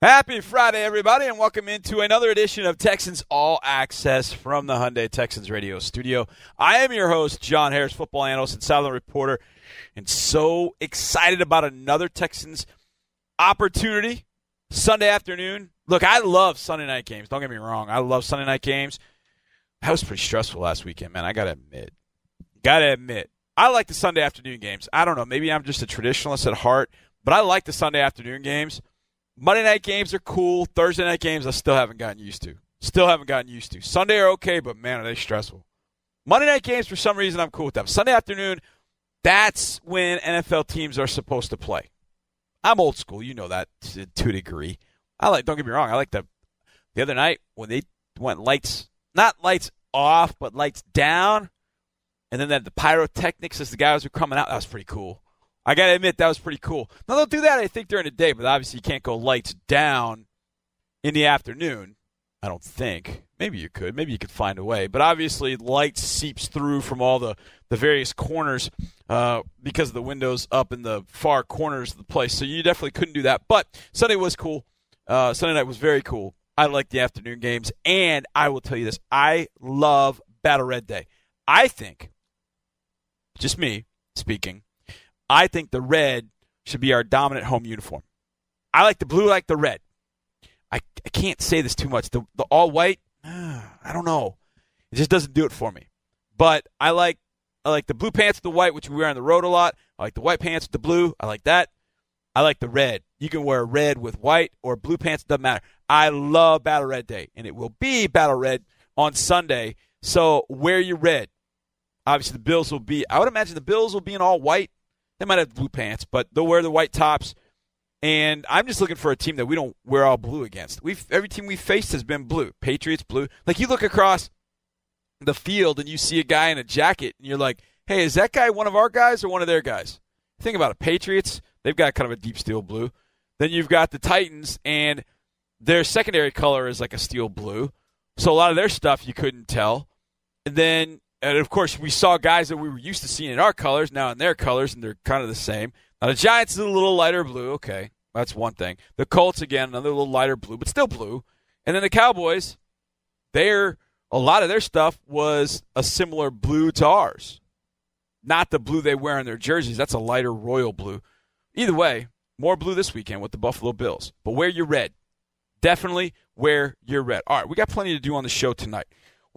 Happy Friday, everybody, and welcome into another edition of Texans All Access from the Hyundai Texans Radio Studio. I am your host, John Harris, football analyst and sideline reporter, and so excited about another Texans opportunity Sunday afternoon. Look, I love Sunday night games. Don't get me wrong. I love Sunday night games. That was pretty stressful last weekend, man. I got to admit. Got to admit. I like the Sunday afternoon games. I don't know. Maybe I'm just a traditionalist at heart, but I like the Sunday afternoon games. Monday night games are cool. Thursday night games, I still haven't gotten used to. Still haven't gotten used to. Sunday are okay, but man, are they stressful. Monday night games, for some reason, I'm cool with them. Sunday afternoon, that's when NFL teams are supposed to play. I'm old school. You know that to, to a degree. I like. Don't get me wrong. I like the the other night when they went lights, not lights off, but lights down, and then that the pyrotechnics as the guys were coming out. That was pretty cool. I gotta admit that was pretty cool. Now they'll do that, I think, during the day, but obviously you can't go lights down in the afternoon. I don't think. Maybe you could. Maybe you could find a way. But obviously, light seeps through from all the, the various corners uh, because of the windows up in the far corners of the place. So you definitely couldn't do that. But Sunday was cool. Uh, Sunday night was very cool. I like the afternoon games. And I will tell you this I love Battle Red Day. I think, just me speaking, I think the red should be our dominant home uniform. I like the blue, I like the red. I, I can't say this too much. The, the all white, I don't know. It just doesn't do it for me. But I like I like the blue pants with the white, which we wear on the road a lot. I like the white pants with the blue. I like that. I like the red. You can wear red with white or blue pants. Doesn't matter. I love Battle Red Day, and it will be Battle Red on Sunday. So wear your red. Obviously, the Bills will be. I would imagine the Bills will be in all white. They might have blue pants, but they'll wear the white tops. And I'm just looking for a team that we don't wear all blue against. We've every team we've faced has been blue. Patriots blue. Like you look across the field and you see a guy in a jacket and you're like, "Hey, is that guy one of our guys or one of their guys?" Think about it. Patriots, they've got kind of a deep steel blue. Then you've got the Titans and their secondary color is like a steel blue. So a lot of their stuff you couldn't tell. And then and of course we saw guys that we were used to seeing in our colors now in their colors and they're kind of the same. Now the Giants is a little lighter blue. Okay, that's one thing. The Colts again, another little lighter blue, but still blue. And then the Cowboys, they're a lot of their stuff was a similar blue to ours. Not the blue they wear in their jerseys. That's a lighter royal blue. Either way, more blue this weekend with the Buffalo Bills. But wear your red. Definitely wear your red. All right, we got plenty to do on the show tonight.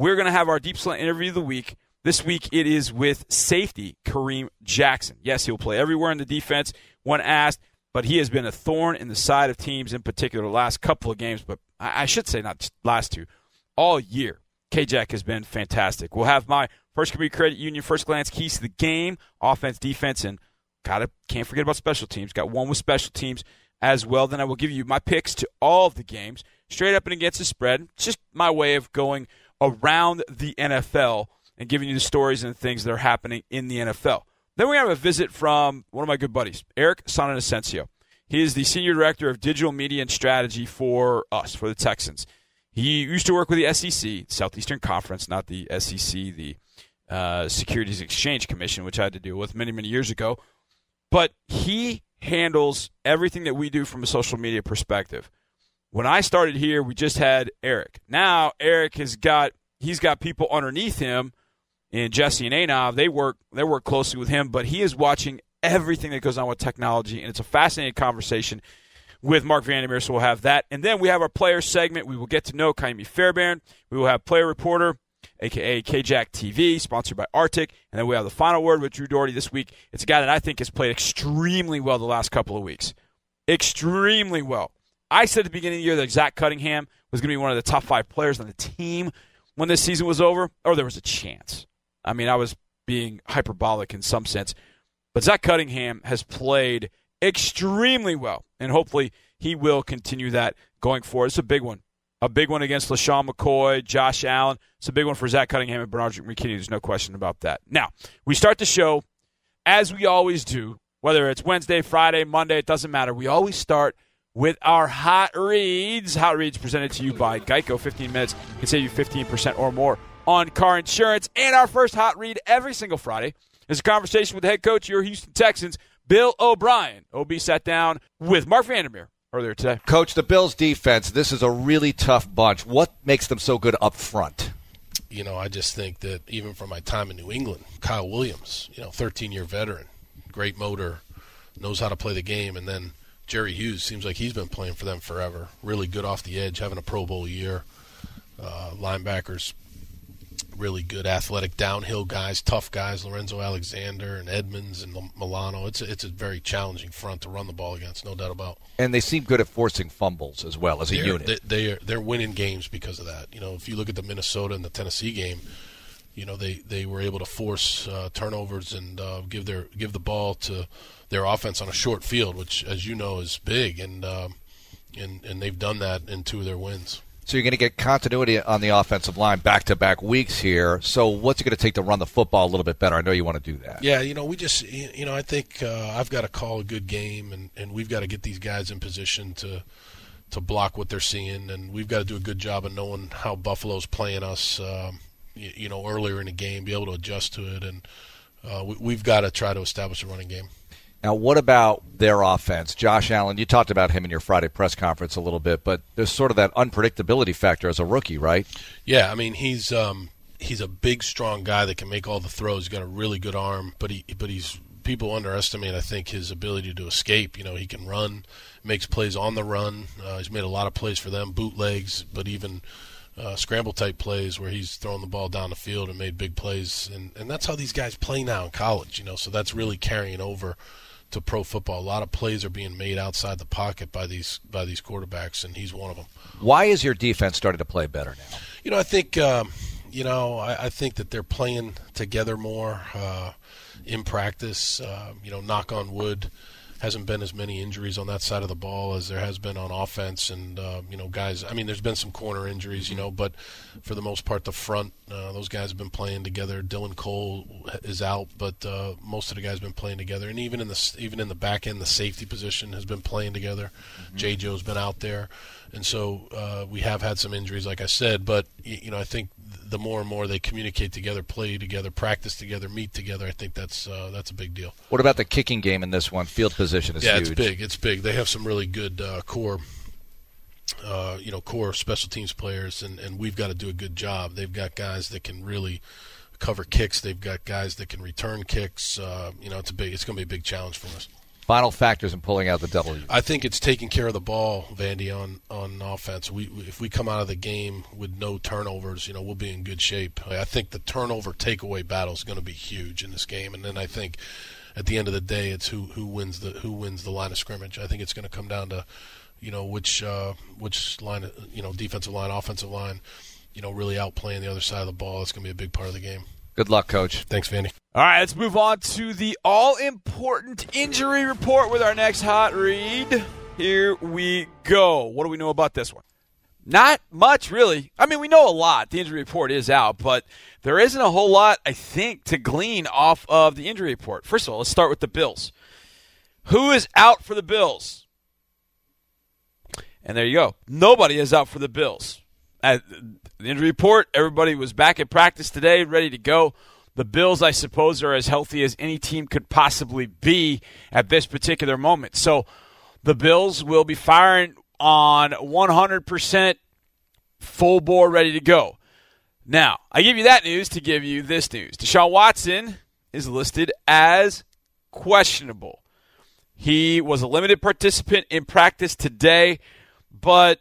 We're going to have our deep slant interview of the week. This week it is with safety Kareem Jackson. Yes, he'll play everywhere in the defense when asked, but he has been a thorn in the side of teams, in particular the last couple of games, but I should say not last two, all year. K-Jack has been fantastic. We'll have my first community credit union first glance keys to the game, offense, defense, and gotta can't forget about special teams. Got one with special teams as well. Then I will give you my picks to all of the games, straight up and against the spread. It's just my way of going around the NFL and giving you the stories and things that are happening in the NFL. Then we have a visit from one of my good buddies, Eric Sonanasencio. He is the senior director of digital media and strategy for us, for the Texans. He used to work with the SEC, Southeastern Conference, not the SEC, the uh, Securities Exchange Commission, which I had to deal with many, many years ago. But he handles everything that we do from a social media perspective. When I started here, we just had Eric. Now Eric has got he's got people underneath him, and Jesse and Anov. They work they work closely with him, but he is watching everything that goes on with technology, and it's a fascinating conversation with Mark Vandermeer. So we'll have that, and then we have our player segment. We will get to know Kaimi Fairbairn. We will have player reporter aka KJack TV, sponsored by Arctic. And then we have the final word with Drew Dougherty this week. It's a guy that I think has played extremely well the last couple of weeks. Extremely well. I said at the beginning of the year that Zach Cunningham was going to be one of the top five players on the team when this season was over, or there was a chance. I mean, I was being hyperbolic in some sense. But Zach Cunningham has played extremely well, and hopefully he will continue that going forward. It's a big one. A big one against LeSean McCoy, Josh Allen. It's a big one for Zach Cunningham and Bernard McKinney. There's no question about that. Now, we start the show as we always do, whether it's Wednesday, Friday, Monday, it doesn't matter. We always start with our hot reads. Hot reads presented to you by Geico. 15 minutes can save you 15% or more on car insurance. And our first hot read every single Friday is a conversation with the head coach of your Houston Texans, Bill O'Brien. OB sat down with Mark Vandermeer earlier today. Coach, the Bills defense, this is a really tough bunch. What makes them so good up front? You know, I just think that even from my time in New England, Kyle Williams, you know, 13 year veteran, great motor, knows how to play the game, and then Jerry Hughes seems like he's been playing for them forever. Really good off the edge, having a Pro Bowl year. Uh, linebackers, really good athletic downhill guys, tough guys, Lorenzo Alexander and Edmunds and Milano. It's a, it's a very challenging front to run the ball against, no doubt about. And they seem good at forcing fumbles as well as a they're, unit. They, they are, they're winning games because of that. You know, if you look at the Minnesota and the Tennessee game, you know they, they were able to force uh, turnovers and uh, give their give the ball to their offense on a short field, which, as you know, is big, and um, and and they've done that in two of their wins. So you're going to get continuity on the offensive line back to back weeks here. So what's it going to take to run the football a little bit better? I know you want to do that. Yeah, you know, we just you know I think uh, I've got to call a good game, and and we've got to get these guys in position to to block what they're seeing, and we've got to do a good job of knowing how Buffalo's playing us. Um, you, know, earlier in the game, be able to adjust to it, and uh, we, we've got to try to establish a running game. Now, what about their offense? Josh Allen, you talked about him in your Friday press conference a little bit, but there's sort of that unpredictability factor as a rookie, right? Yeah, I mean he's um, he's a big, strong guy that can make all the throws. He's got a really good arm, but he but he's people underestimate I think his ability to escape. You know, he can run, makes plays on the run. Uh, he's made a lot of plays for them, bootlegs, but even uh, scramble type plays where he's thrown the ball down the field and made big plays, and and that's how these guys play now in college. You know, so that's really carrying over to pro football. A lot of plays are being made outside the pocket by these by these quarterbacks, and he's one of them. Why is your defense starting to play better now? You know, I think um, you know I, I, think that they're playing together more uh, in practice. Uh, you know, knock on wood hasn't been as many injuries on that side of the ball as there has been on offense. And uh, you know, guys, I mean, there's been some corner injuries, you know, but for the most part, the front, uh, those guys have been playing together. Dylan Cole is out, but uh, most of the guys have been playing together. And even in the even in the back end, the safety position has been playing together. Mm-hmm. J. Joe's been out there, and so uh, we have had some injuries, like I said. But you know, I think the more and more they communicate together, play together, practice together, meet together, I think that's uh, that's a big deal. What about the kicking game in this one? Field position is yeah, huge. it's big. It's big. They have some really good uh, core. Uh, you know, core special teams players, and, and we've got to do a good job. They've got guys that can really cover kicks. They've got guys that can return kicks. Uh, you know, it's a big. It's going to be a big challenge for us final factors in pulling out the W? I think it's taking care of the ball, Vandy, on on offense. We if we come out of the game with no turnovers, you know, we'll be in good shape. I think the turnover takeaway battle is going to be huge in this game, and then I think at the end of the day, it's who who wins the who wins the line of scrimmage. I think it's going to come down to you know which uh, which line you know defensive line, offensive line, you know, really outplaying the other side of the ball. That's going to be a big part of the game. Good luck, coach. Thanks, Vandy. All right, let's move on to the all important injury report with our next hot read. Here we go. What do we know about this one? Not much, really. I mean, we know a lot. The injury report is out, but there isn't a whole lot, I think, to glean off of the injury report. First of all, let's start with the Bills. Who is out for the Bills? And there you go. Nobody is out for the Bills. The injury report, everybody was back at practice today, ready to go. The Bills, I suppose, are as healthy as any team could possibly be at this particular moment. So the Bills will be firing on 100% full bore, ready to go. Now, I give you that news to give you this news. Deshaun Watson is listed as questionable. He was a limited participant in practice today, but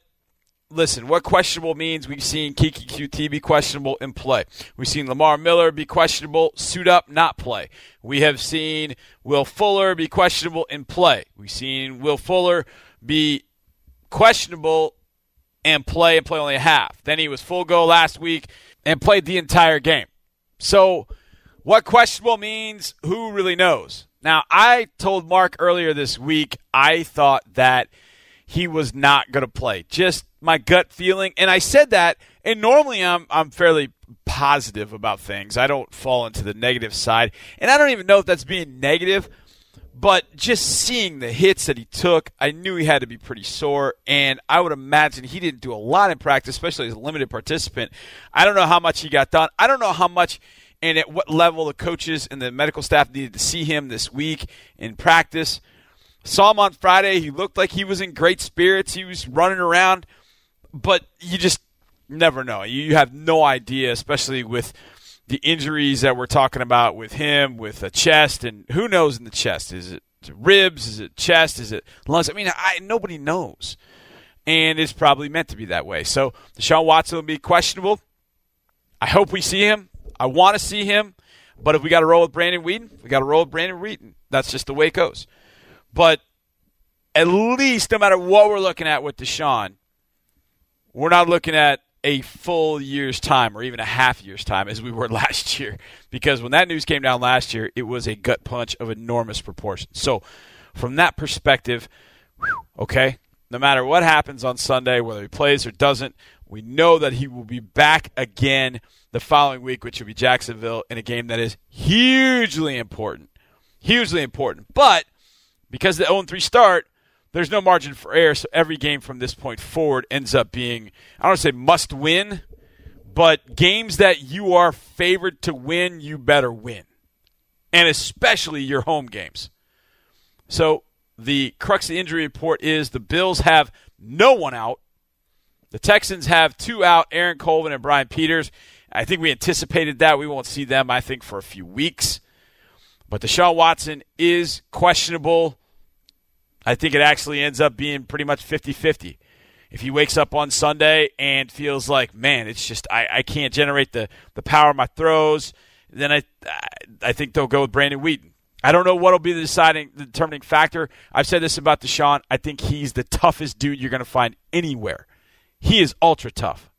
listen, what questionable means we've seen Keke Coutee be questionable in play. We've seen Lamar Miller be questionable, suit up, not play. We have seen Will Fuller be questionable in play. We've seen Will Fuller be questionable and play and play only a half. Then he was full go last week and played the entire game. So, what questionable means, who really knows? Now, I told Mark earlier this week I thought that he was not going to play. Just my gut feeling. And I said that, and normally I'm I'm fairly positive about things. I don't fall into the negative side, and I don't even know if that's being negative. But just seeing the hits that he took, I knew he had to be pretty sore, and I would imagine he didn't do a lot in practice, especially as a limited participant. I don't know how much he got done. I don't know how much and at what level the coaches and the medical staff needed to see him this week in practice. Saw him on Friday. He looked like he was in great spirits. He was running around, but you just never know. You have no idea, especially with the injuries that we're talking about with him, with a chest, and who knows in the chest? Is it ribs? Is it chest? Is it lungs? I mean, I, nobody knows. And it's probably meant to be that way. So Deshaun Watson will be questionable. I hope we see him. I want to see him. But if we got to roll with Brandon Weeden, we got to roll with Brandon Weeden. That's just the way it goes. But at least, no matter what we're looking at with Deshaun, we're not looking at a full year's time or even a half year's time as we were last year. Because when that news came down last year, it was a gut punch of enormous proportions. So, from that perspective, okay, no matter what happens on Sunday, whether he plays or doesn't, we know that he will be back again the following week, which will be Jacksonville in a game that is hugely important. Hugely important. But because the 0 3 start, there's no margin for error. So every game from this point forward ends up being, I don't want to say must win, but games that you are favored to win, you better win. And especially your home games. So the crux of the injury report is the Bills have no one out. The Texans have two out, Aaron Colvin and Brian Peters. I think we anticipated that. We won't see them, I think, for a few weeks. But Deshaun Watson is questionable. I think it actually ends up being pretty much 50 50. If he wakes up on Sunday and feels like, man, it's just, I, I can't generate the, the power of my throws, then I, I think they'll go with Brandon Weeden. I don't know what will be the deciding, the determining factor. I've said this about Deshaun. I think he's the toughest dude you're going to find anywhere. He is ultra tough.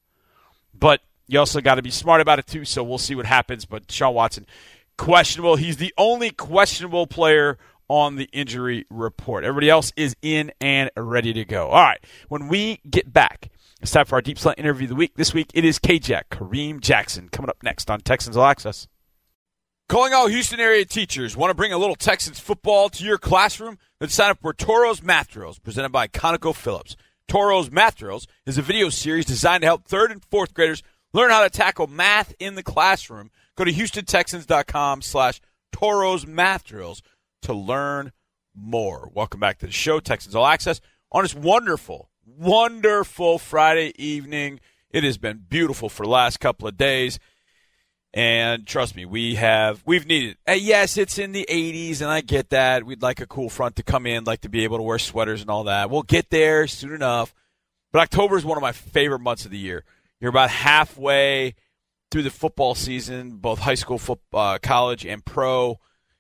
But you also got to be smart about it, too, so we'll see what happens. But Deshaun Watson, questionable. He's the only questionable player on the injury report. Everybody else is in and ready to go. All right, when we get back, it's time for our Deep Slant interview of the week. This week it is KJack, Kareem Jackson, coming up next on Texans All Access. Calling all Houston area teachers. Want to bring a little Texans football to your classroom? Then sign up for Toro's Math Drills, presented by ConocoPhillips. Toro's Math Drills is a video series designed to help third and fourth graders learn how to tackle math in the classroom. Go to HoustonTexans.com slash Toro's Math Drills to learn more. Welcome back to the show, Texans All Access, on this wonderful, wonderful Friday evening. It has been beautiful for the last couple of days. And trust me, we have we've needed. Uh, yes, it's in the 80s, and I get that. We'd like a cool front to come in, like to be able to wear sweaters and all that. We'll get there soon enough. But October is one of my favorite months of the year. You're about halfway through the football season, both high school, football, uh, college, and pro.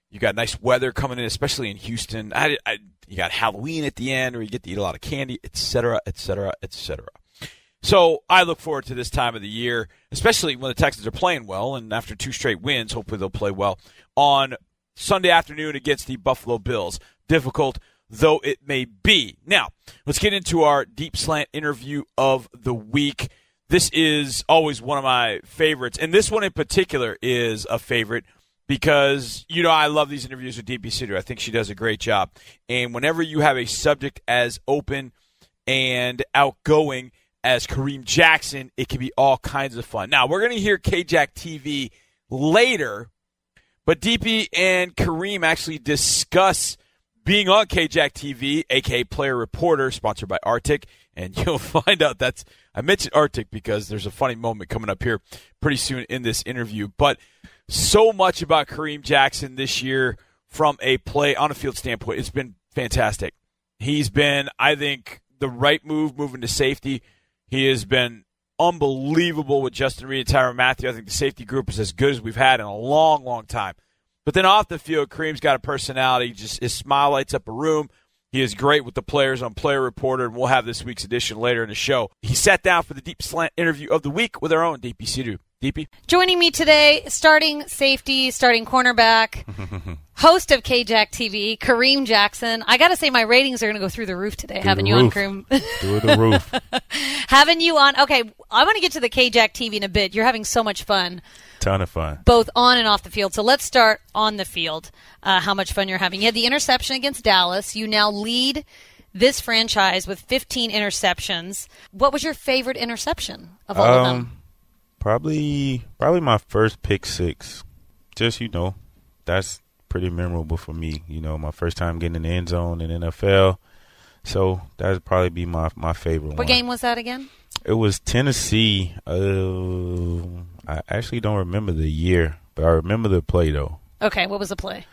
You got nice weather coming in, especially in Houston. I, I, you got Halloween at the end, where you get to eat a lot of candy, etc., etc., etc. So I look forward to this time of the year, especially when the Texans are playing well, and after two straight wins, hopefully they'll play well on Sunday afternoon against the Buffalo Bills. Difficult though it may be. Now, let's get into our deep slant interview of the week. This is always one of my favorites, and this one in particular is a favorite because you know I love these interviews with DP Sidhu. I think she does a great job. And whenever you have a subject as open and outgoing as Kareem Jackson, it can be all kinds of fun. Now we're going to hear KJack TV later, but DP and Kareem actually discuss being on KJack TV, aka Player Reporter, sponsored by Arctic, and you'll find out that's I mentioned Arctic because there's a funny moment coming up here pretty soon in this interview, but so much about Kareem Jackson this year from a play on a field standpoint. It's been fantastic. He's been, I think, the right move moving to safety. He has been unbelievable with Justin Reid and Tyrann Mathieu. I think the safety group is as good as we've had in a long, long time. But then off the field, Kareem's got a personality. Just his smile lights up a room. He is great with the players on Player Reporter, and we'll have this week's edition later in the show. He sat down for the Deep Slant interview of the week with our own DP Sidhu. DP? Joining me today, starting safety, starting cornerback, host of KJack TV, Kareem Jackson. I got to say, my ratings are going to go through the roof today, through having you roof. on, Kareem. through the roof. having you on. Okay, I want to get to the KJack TV in a bit. You're having so much fun. Ton of fun. Both on and off the field. So let's start on the field. Uh, how much fun you're having. You had the interception against Dallas. You now lead this franchise with 15 interceptions. What was your favorite interception of all um, of them? Probably, probably my first pick six. Just you know, that's pretty memorable for me. You know, my first time getting in the end zone in NFL. So that'd probably be my my favorite one. What one. game was that again? It was Tennessee. Uh, I actually don't remember the year, but I remember the play though. Okay, what was the play?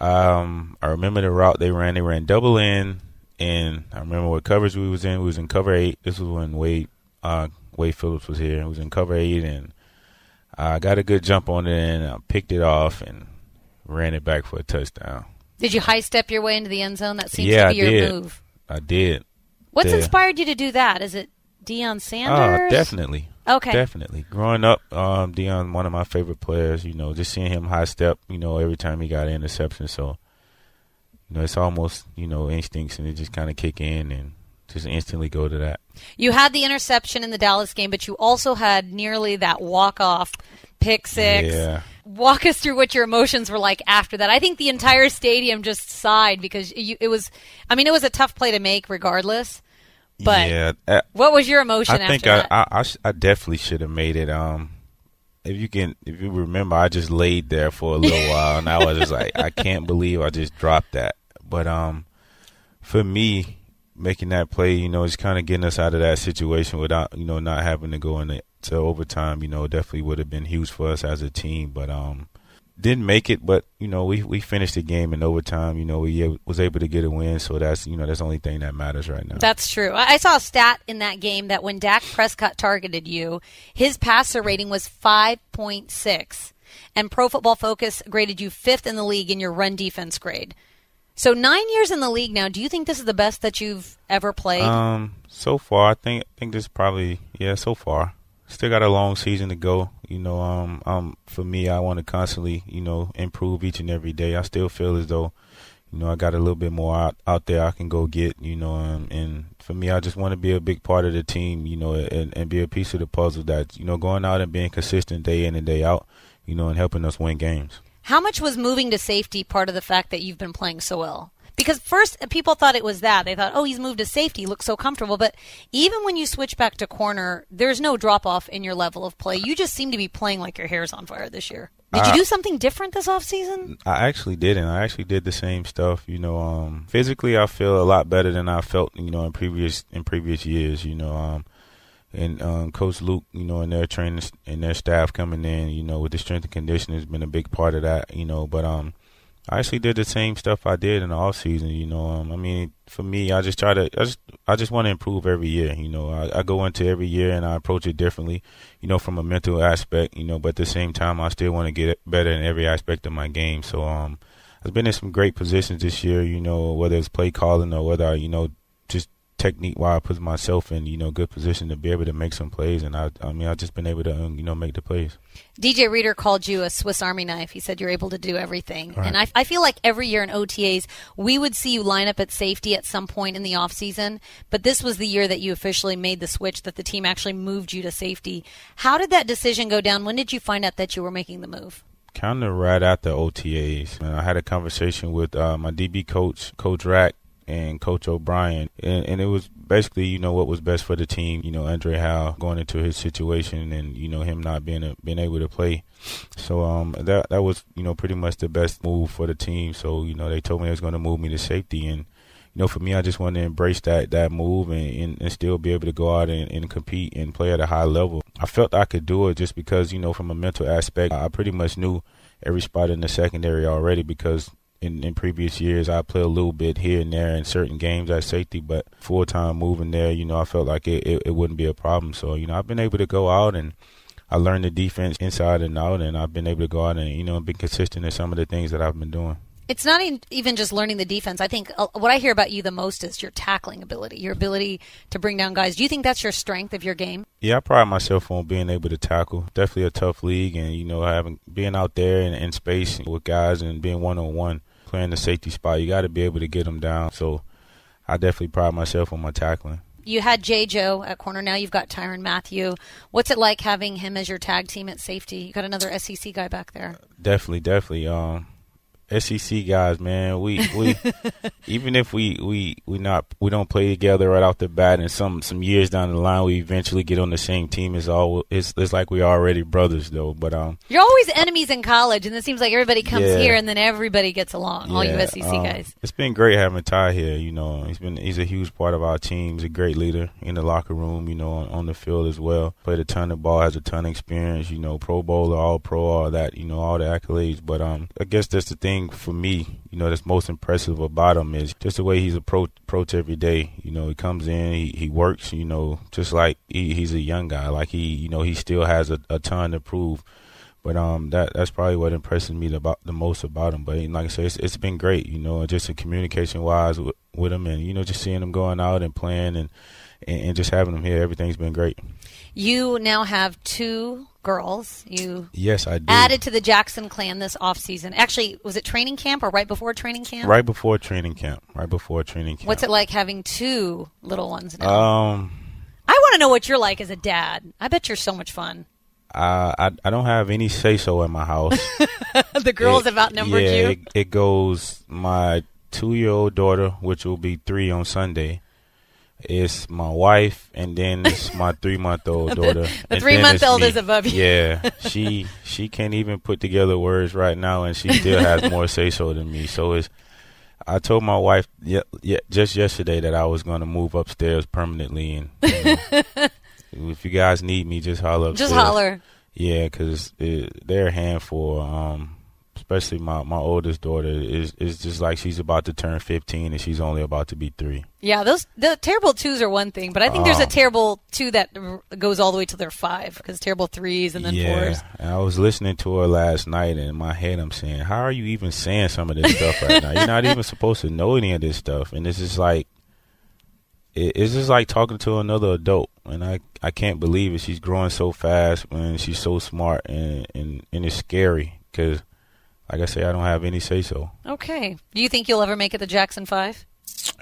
Um, I remember the route they ran. They ran double in, and I remember what coverage we was in. We was in cover eight. This was when Wade uh, Wade Phillips was here. It was in cover eight, and I got a good jump on it, and I picked it off and ran it back for a touchdown. Did you high step your way into the end zone? That seems Yeah, to be I your did. move. I did. What's Yeah. inspired you to do that? Is it Deion Sanders? Oh, definitely. Okay. Definitely. Growing up, um, Deion, one of my favorite players. You know, just seeing him high step. You know, every time he got an interception. So, you know, it's almost you know instincts, and it just kind of kick in and just instantly go to that. You had the interception in the Dallas game, but you also had nearly that walk off pick six. Yeah. Walk us through what your emotions were like after that. I think the entire stadium just sighed because you, it was. I mean, it was a tough play to make, regardless. But yeah, uh, what was your emotion I after think I that? I, I, I definitely should have made it. Um, if you can, if you remember, I just laid there for a little while, and I was just like, I can't believe I just dropped that. But um, for me, making that play, you know, is kind of getting us out of that situation without, you know, not having to go into overtime. You know, definitely would have been huge for us as a team. But um, didn't make it. But you know, we we finished the game in overtime. You know, we was able to get a win. So that's you know that's the only thing that matters right now. That's true. I saw a stat in that game that when Dak Prescott targeted you, his passer rating was 5.6, and Pro Football Focus graded you fifth in the league in your run defense grade. So nine years in the league now. Do you think this is the best that you've ever played? Um, so far, I think I think this probably yeah. So far, still got a long season to go. You know, um, um, for me, I want to constantly, you know, improve each and every day. I still feel as though, you know, I got a little bit more out out there I can go get. You know, um, and for me, I just want to be a big part of the team. You know, and, and be a piece of the puzzle that you know, going out and being consistent day in and day out. You know, and helping us win games. How much was moving to safety part of the fact that you've been playing so well? Because first people thought it was that. They thought, oh, he's moved to safety, looks so comfortable. But even when you switch back to corner, there's no drop off in your level of play. You just seem to be playing like your hair's on fire this year. Did you Uh, do something different this offseason? I actually didn't. I actually did the same stuff. You know, um, physically, I feel a lot better than I felt. You know, in previous in previous years. You know, um, and um, Coach Luke, you know, and their training and their staff coming in, you know, with the strength and conditioning has been a big part of that. You know, but um, I actually did the same stuff I did in the off season. You know, um, I mean, for me, I just try to, I just, I just want to improve every year. You know, I, I go into every year and I approach it differently. You know, from a mental aspect. You know, but at the same time, I still want to get better in every aspect of my game. So, um, I've been in some great positions this year. You know, whether it's play calling or whether I, you know, just technique wise, I put myself in, you know, good position to be able to make some plays. And I, I mean, I've just been able to, um, you know, make the plays. DJ Reader called you a Swiss Army knife. He said you're able to do everything. Right. And I, I feel like every year in OTAs, we would see you line up at safety at some point in the offseason. But this was the year that you officially made the switch, that the team actually moved you to safety. How did that decision go down? When did you find out that you were making the move? kind of right after the OTAs. And I had a conversation with uh, my DB coach, Coach Rack, and Coach O'Brien, and, and it was basically, you know, what was best for the team. You know, Andre Hal going into his situation, and you know him not being a, being able to play. So um, that that was you know pretty much the best move for the team. So you know they told me they was going to move me to safety, and you know for me I just wanted to embrace that that move and, and, and still be able to go out and, and compete and play at a high level. I felt I could do it just because you know from a mental aspect I pretty much knew every spot in the secondary already because in, in previous years I played a little bit here and there in certain games at safety, but full time moving there, you know, I felt like it, it, it wouldn't be a problem. So, you know, I've been able to go out and I learned the defense inside and out and I've been able to go out and, you know, be consistent in some of the things that I've been doing. It's not even just learning the defense. I think uh, what I hear about you the most is your tackling ability, your ability to bring down guys. Do you think that's your strength of your game? Yeah, I pride myself on being able to tackle. Definitely a tough league, and you know, having being out there in, in space with guys and being one on one, playing the safety spot, you got to be able to get them down. So, I definitely pride myself on my tackling. You had J. Joe at corner. Now you've got Tyrann Mathieu. What's it like having him as your tag team at safety? You got another SEC guy back there. Definitely, definitely. Um, SEC guys, man, we we even if we we we not we don't play together right off the bat, and some some years down the line, we eventually get on the same team. It's all it's it's like we already brothers though. But um, You're always enemies in college, and it seems like everybody comes Yeah. here, and then everybody gets along. all you SEC um, guys. It's been great having Ty here. You know, he's been he's a huge part of our team. He's a great leader in the locker room. You know, on, on the field as well. Played a ton of ball, has a ton of experience. You know, Pro Bowler, All Pro, all that. You know, all the accolades. But um, I guess that's the thing for me. You know, that's most impressive about him is just the way he's approach approach every day. You know, he comes in, he, he works. You know, just like he, he's a young guy. Like he, you know, he still has a, a ton to prove. But um, that that's probably what impresses me the, about the most about him. But like I said, it's, it's been great, you know, just in communication wise with, with him, and you know, just seeing him going out and playing and, and and just having him here, everything's been great. You now have two girls. You Yes, I do. added to the Jackson clan this off season. Actually, was it training camp or right before training camp? right before training camp. Right before training camp. What's it like having two little ones now? Um, I want to know what you're like as a dad. I bet you're so much fun. I I, I don't have any say so in my house. the girls It- have outnumbered yeah, you. It, it goes my two year old daughter, which will be three on Sunday. It's my wife, and then it's my three month old daughter. the and three-month-old then it's is me. above you. Yeah, she she can't even put together words right now, and she still has more say so than me. So it's. I told my wife yeah, yeah, just yesterday that I was going to move upstairs permanently, and you know, if you guys need me, just holler upstairs. Just holler. Yeah, because they're a handful. Um, especially my, my oldest daughter is is just like she's about to turn 15 and she's only about to be three. Yeah, those the terrible twos are one thing, but I think there's a Oh. terrible two that r- goes all the way till they're five because terrible threes and then yeah, fours. and I was listening to her last night, and in my head I'm saying, "How are you even saying some of this stuff right now? You're not even supposed to know any of this stuff." And it's just like, it's just like talking to another adult, and I I can't believe it. She's growing so fast, and she's so smart, and and, and it's scary because, like I say, I don't have any say so. Okay. Do you think you'll ever make it to Jackson Five?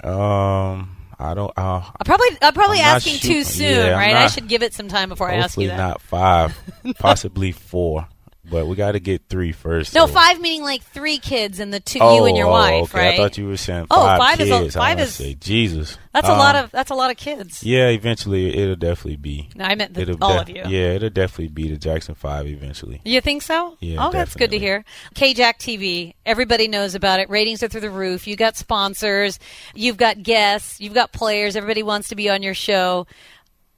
Um, I don't. Uh, I'm probably I'm probably I'm asking shoot- too soon, yeah, right? I should give it some time before I ask you that. not five, possibly four, but we got to get three first. No, so- five meaning like three kids and the two Oh, you and your oh, wife, okay. right? I thought you were saying Oh, five, five is a- kids. Five is- say Jesus. that's a Um, lot of that's a lot of kids. Yeah, eventually it'll definitely be. No, I meant the, all def- of you. Yeah, it'll definitely be the Jackson Five eventually. You think so? Yeah, Oh, that's good to definitely. hear. KJack TV, everybody knows about it. Ratings are through the roof. You got sponsors, you've got guests, you've got players. Everybody wants to be on your show.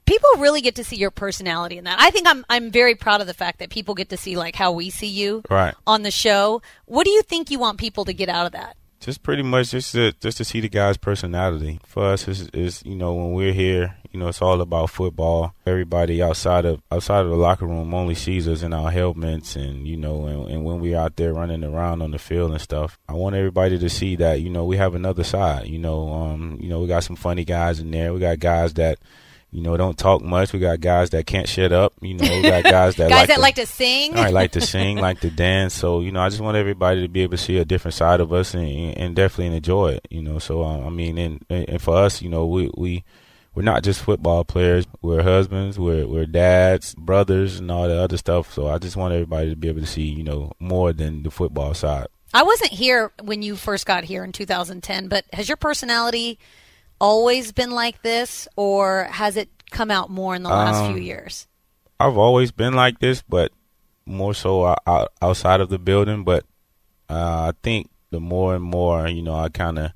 People really get to see your personality in that. I think I'm I'm very proud of the fact that people get to see like how we see you Right. on the show. What do you think you want people to get out of that? Just pretty much just to just to see the guy's personality. For us, is is you know when we're here, you know it's all about football. Everybody outside of outside of the locker room only sees us in our helmets, and you know, and, and when we're out there running around on the field and stuff. I want everybody to see that you know we have another side. You know, um, you know we got some funny guys in there. We got guys that. You know, don't talk much. We got guys that can't shut up. You know, we got guys that Guys like that to, like to sing. I like to sing, like to dance. So you know, I just want everybody to be able to see a different side of us and, and definitely enjoy it. You know, so um, I mean, and, and for us, you know, we we we're not just football players. We're husbands. We're we're dads, brothers, and all the other stuff. So I just want everybody to be able to see, you know, more than the football side. I wasn't here when you first got here in 2010, but has your personality always been like this, or has it come out more in the last Um, few years? I've always been like this, but more so outside of the building. But uh, I think the more and more, you know, I kind of,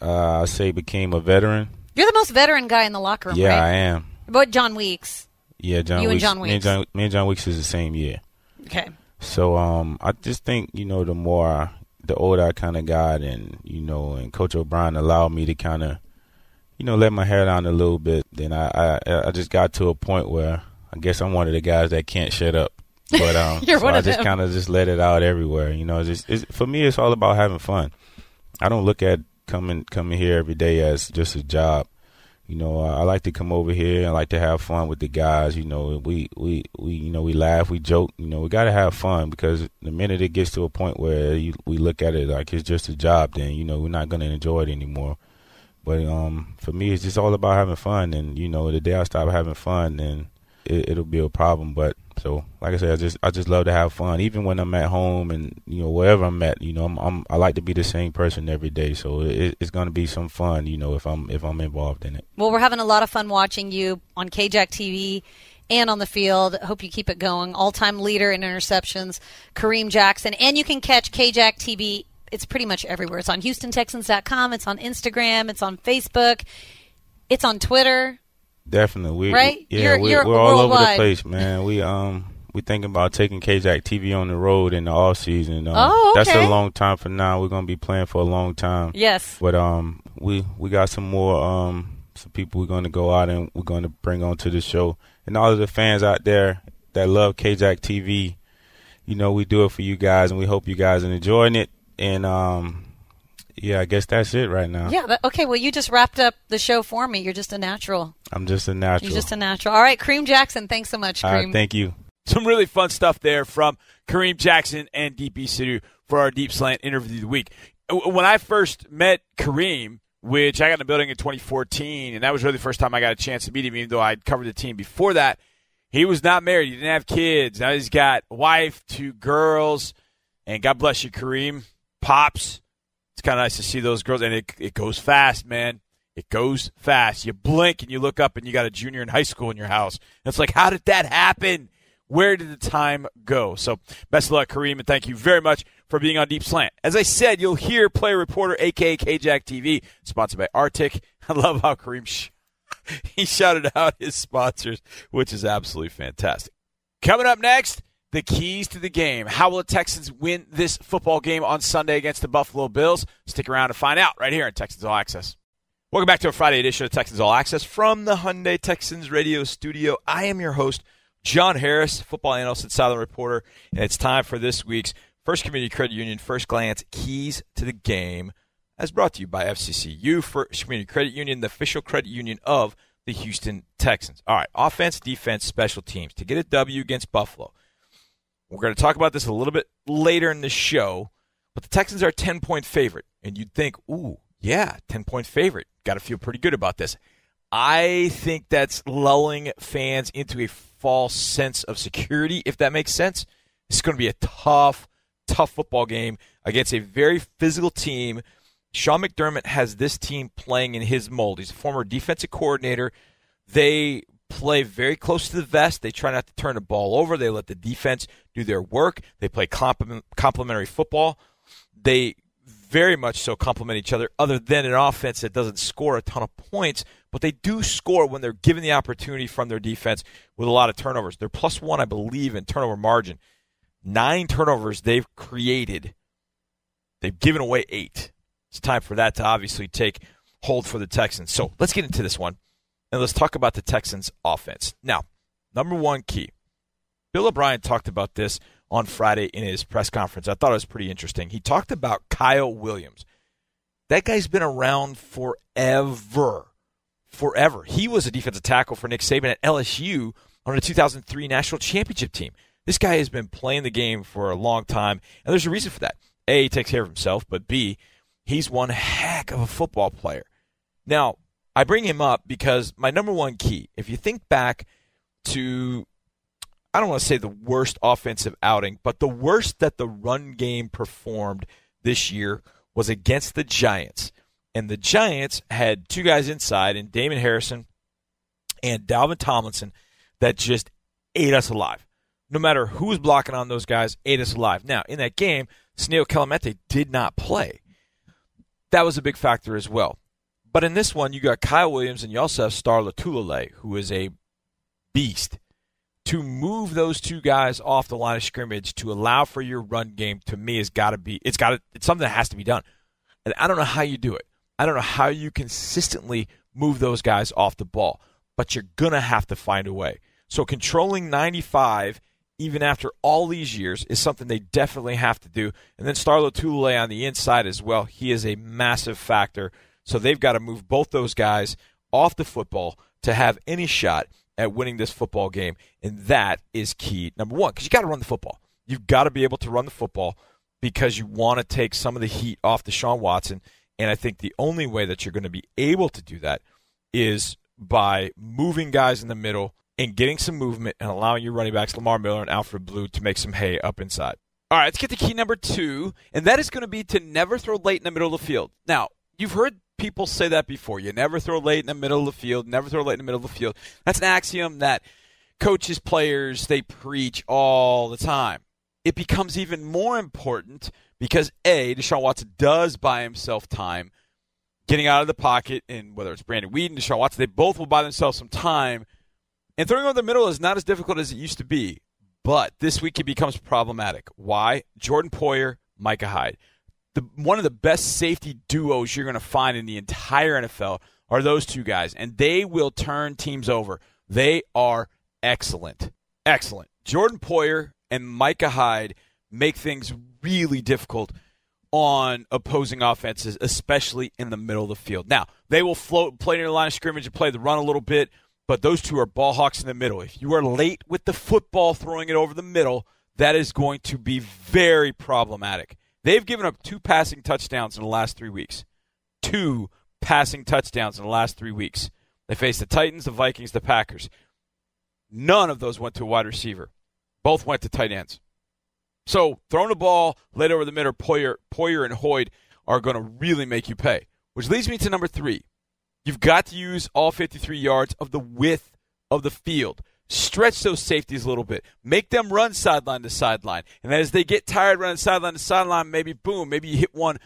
uh, I say, became a veteran. You're the most veteran guy in the locker room, Yeah, I am. But Jon Weeks. Yeah, John You and Weeks. John Me and Weeks. John, me and Jon Weeks is the same year. Okay. So um, I just think you know the more, I, the older I kind of got, and you know, and Coach O'Brien allowed me to kind of, you know, let my hair down a little bit. Then I, I I just got to a point where I guess I'm one of the guys that can't shut up. But um, You're so I just kind of just let it out everywhere. You know, just it's, for me, it's all about having fun. I don't look at coming coming here every day as just a job. You know, I I like to come over here. I like to have fun with the guys. You know, we we we you know we laugh, we joke. You know, we got to have fun because the minute it gets to a point where you, we look at it like it's just a job, then you know we're not to enjoy it anymore. But um, for me, it's just all about having fun. And you know, the day I stop having fun, then it, it'll be a problem. But So, like I said, I just I just love to have fun, even when I'm at home and you know wherever I'm at. You know, I'm, I'm I like to be the same person every day. So it, it's going to be some fun. You know, if I'm if I'm involved in it. Well, we're having a lot of fun watching you on KJAC TV and on the field. Hope you keep it going. All time leader in interceptions, Kareem Jackson. And you can catch KJAC TV. It's pretty much everywhere. It's on HoustonTexans.com. It's on Instagram. It's on Facebook. It's on Twitter. Definitely. We, right? Yeah, you're, we, you're we're all over the place, man. We um we thinking about taking KJAC TV on the road in the off season. Um, Oh, That's a long time from now. We're gonna be playing for a long time. Yes. But um, we we got some more um some people we're going to go out and we're going to bring onto the show, and all of the fans out there that love KJAC TV. You know, we do it for you guys, and we hope you guys are enjoying it. And um, yeah, I guess that's it right now. Yeah. But, okay. Well, you just wrapped up the show for me. You're just a natural. I'm just a natural. You're just a natural. All right, Kareem Jackson. Thanks so much, All right, Kareem. thank you. Some really fun stuff there from Kareem Jackson and DP Sidhu for our Deep Slant interview of the week. Uh, when I first met Kareem, which I got in the building in 2014, and that was really the first time I got a chance to meet him, even though I'd covered the team before that. He was not married. He didn't have kids. Now he's got a wife, two girls, and God bless you, Kareem. Pops. It's kind of nice to see those girls, and it, it goes fast, man. It goes fast. You blink and you look up and you got a junior in high school in your house. And it's like, how did that happen? Where did the time go? So, best of luck, Kareem, and thank you very much for being on Deep Slant. As I said, you'll hear Player Reporter, aka KJack TV, sponsored by Arctic. I love how Kareem sh- he shouted out his sponsors, which is absolutely fantastic. Coming up next, the keys to the game. How will the Texans win this football game on Sunday against the Buffalo Bills? Stick around to find out right here on Texans All Access. Welcome back to a Friday edition of Texans All Access from the Hyundai Texans radio studio. I am your host, John Harris, football analyst at Southern Reporter, and it's time for this week's First Community Credit Union First Glance Keys to the Game, as brought to you by FCCU, First Community Credit Union, the official credit union of the Houston Texans. All right, offense, defense, special teams to get a W against Buffalo. We're going to talk about this a little bit later in the show, but the Texans are a 10 point favorite. And you'd think, ooh, yeah, 10 point favorite. Got to feel pretty good about this. I think that's lulling fans into a false sense of security, if that makes sense. It's going to be a tough, tough football game against a very physical team. Sean McDermott has this team playing in his mold. He's a former defensive coordinator. They play very close to the vest. They try not to turn the ball over. They let the defense do their work. They play compliment, complementary football. They very much so complement each other, other than an offense that doesn't score a ton of points, but they do score when they're given the opportunity from their defense with a lot of turnovers. They're plus one, I believe, in turnover margin. Nine turnovers they've created. They've given away eight. It's time for that to obviously take hold for the Texans. So let's get into this one and let's talk about the Texans offense. Now, number one key. Bill O'Brien talked about this on Friday in his press conference. I thought it was pretty interesting. He talked about Kyle Williams. That guy's been around forever. Forever. He was a defensive tackle for Nick Saban at LSU on the 2003 national championship team. This guy has been playing the game for a long time, and there's a reason for that. A, he takes care of himself, but B, he's one heck of a football player. Now, I bring him up because my number one key, if you think back to, I don't want to say the worst offensive outing, but the worst that the run game performed this year was against the Giants. And the Giants had two guys inside, and Damon Harrison and Dalvin Tomlinson, that just ate us alive. No matter who was blocking on those guys, ate us alive. Now, in that game, Senio Kelemete did not play. That was a big factor as well. But in this one, you got Kyle Williams and you also have Star Lotulelei, who is a beast. To move those two guys off the line of scrimmage to allow for your run game, to me, has got to be it's got to it's something that has to be done. And I don't know how you do it. I don't know how you consistently move those guys off the ball, but you're gonna have to find a way. So controlling 95 even after all these years is something they definitely have to do. And then Star Lotulelei on the inside as well. He is a massive factor. So they've got to move both those guys off the football to have any shot at winning this football game. And that is key. Number one, because you got to run the football. You've got to be able to run the football because you want to take some of the heat off Deshaun Watson. And I think the only way that you're going to be able to do that is by moving guys in the middle and getting some movement and allowing your running backs, Lamar Miller and Alfred Blue, to make some hay up inside. All right, let's get to key number two, and that is going to be to never throw late in the middle of the field. Now, you've heard people say that before. You never throw late in the middle of the field, never throw late in the middle of the field. That's an axiom that coaches, players, they preach all the time. It becomes even more important because A, Deshaun Watson does buy himself time getting out of the pocket, and whether it's Brandon Weeden, Deshaun Watson, they both will buy themselves some time. And throwing over the middle is not as difficult as it used to be. But this week it becomes problematic. Why? Jordan Poyer, Micah Hyde. The, one of the best safety duos you're going to find in the entire NFL are those two guys, and they will turn teams over. They are excellent. Excellent. Jordan Poyer and Micah Hyde make things really difficult on opposing offenses, especially in the middle of the field. Now, they will float, play near the line of scrimmage and play the run a little bit, but those two are ball hawks in the middle. If you are late with the football throwing it over the middle, that is going to be very problematic. They've given up two passing touchdowns in the last three weeks. Two passing touchdowns in the last three weeks. They faced the Titans, the Vikings, the Packers. None of those went to a wide receiver. Both went to tight ends. So throwing the ball late over the middle, Poyer, Poyer and Hyde are going to really make you pay. Which leads me to number three. You've got to use all 53 yards of the width of the field. Stretch those safeties a little bit. Make them run sideline to sideline. And as they get tired running sideline to sideline, maybe boom, maybe you hit one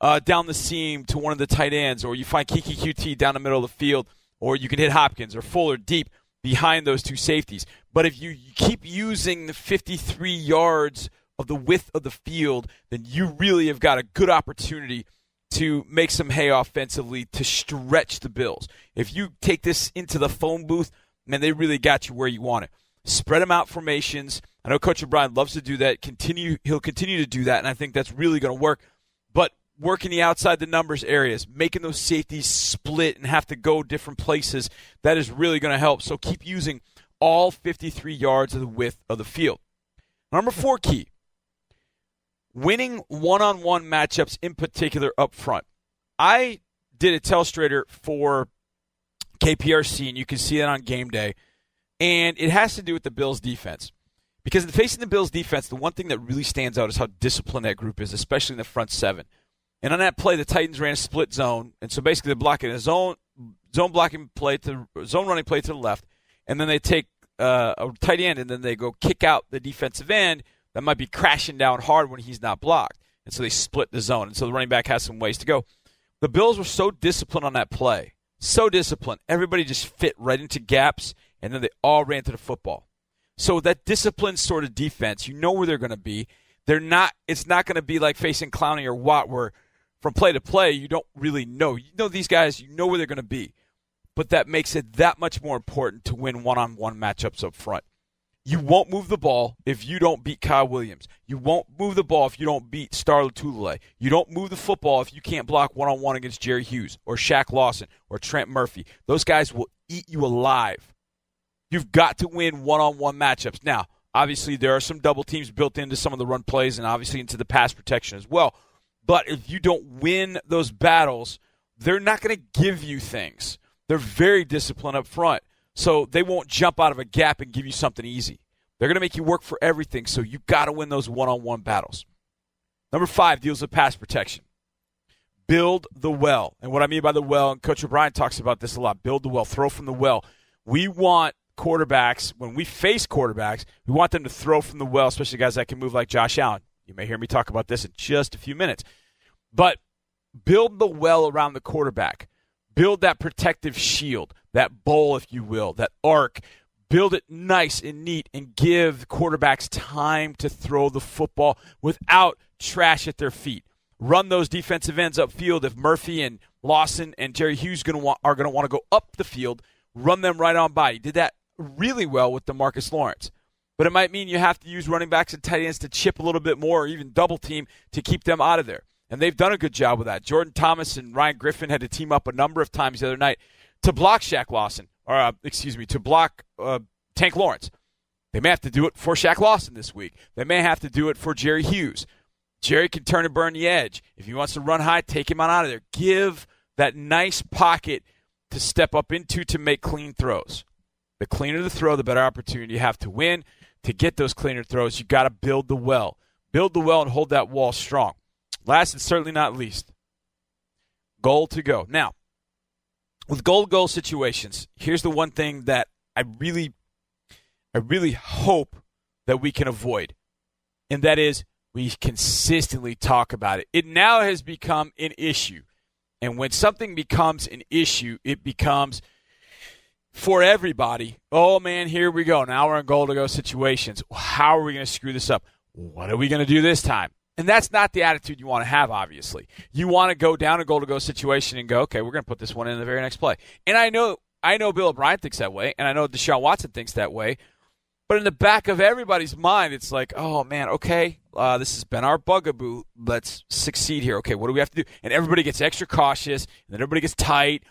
uh, down the seam to one of the tight ends, or you find Keke Coutee down the middle of the field, or you can hit Hopkins or Fuller deep behind those two safeties. But if you keep using the 53 yards of the width of the field, then you really have got a good opportunity to make some hay offensively to stretch the Bills. If you take this into the phone booth, man, they really got you where you want it. Spread them out formations. I know Coach O'Brien loves to do that. Continue, he'll continue to do that, and I think that's really going to work. But working the outside the numbers areas, making those safeties split and have to go different places, that is really going to help. So keep using all 53 yards of the width of the field. Number four key winning one on one matchups in particular up front. I did a telestrator for KPRC, and you can see that on game day. And it has to do with the Bills' defense. Because in facing the Bills' defense, the one thing that really stands out is how disciplined that group is, especially in the front seven. And on that play, the Titans ran a split zone, and so basically they're blocking a zone zone blocking play to zone running play to the left, and then they take uh, a tight end, and then they go kick out the defensive end that might be crashing down hard when he's not blocked. And so they split the zone. And so the running back has some ways to go. The Bills were so disciplined on that play. So disciplined. Everybody just fit right into gaps, and then they all ran to the football. So that disciplined sort of defense, you know where they're going to be. They're not. It's not going to be like facing Clowney or Watt, where from play to play you don't really know. You know these guys. You know where they're going to be, but that makes it that much more important to win one-on-one matchups up front. You won't move the ball if you don't beat Kyle Williams. You won't move the ball if you don't beat Star Lotulelei. You don't move the football if you can't block one on one against Jerry Hughes or Shaq Lawson or Trent Murphy. Those guys will eat you alive. You've got to win one on one matchups. Now, obviously, there are some double teams built into some of the run plays and obviously into the pass protection as well. But if you don't win those battles, they're not going to give you things. They're very disciplined up front. So they won't jump out of a gap and give you something easy. They're going to make you work for everything, so you got to win those one on one battles. Number five deals with pass protection. Build the well. And what I mean by the well, and Coach O'Brien talks about this a lot build the well, throw from the well. We want quarterbacks, when we face quarterbacks, we want them to throw from the well, especially guys that can move like Josh Allen. You may hear me talk about this in just a few minutes. But build the well around the quarterback build that protective shield, that bowl, if you will, that arc. Build it nice and neat and give quarterbacks time to throw the football without trash at their feet. Run those defensive ends upfield. If Murphy and Lawson and Jerry Hughes gonna want, are going to want to go up the field, run them right on by. He did that really well with Demarcus Lawrence. But it might mean you have to use running backs and tight ends to chip a little bit more or even double team to keep them out of there and they've done a good job with that. Jordan Thomas and Ryan Griffin had to team up a number of times the other night to block Shaq Lawson, or uh, excuse me, to block uh, Tank Lawrence. They may have to do it for Shaq Lawson this week. They may have to do it for Jerry Hughes. Jerry can turn and burn the edge. If he wants to run high, take him on out of there. Give that nice pocket to step up into to make clean throws. The cleaner the throw, the better opportunity you have to win. To get those cleaner throws, you got to build the well. Build the well and hold that wall strong. Last and certainly not least, goal to go. Now, with goal to goal situations, here's the one thing that I really, I really hope that we can avoid, and that is we consistently talk about it. It now has become an issue, and when something becomes an issue, it becomes for everybody. Oh man, here we go. Now we're in goal to go situations. How are we going to screw this up? What are we going to do this time? And that's not the attitude you want to have, obviously. You want to go down a goal to go situation and go, okay, we're going to put this one in the very next play. And I know I know Bill O'Brien thinks that way, and I know Deshaun Watson thinks that way. But in the back of everybody's mind, it's like, oh man, okay, uh, this has been our bugaboo. Let's succeed here. Okay, what do we have to do? And everybody gets extra cautious, and then everybody gets tight.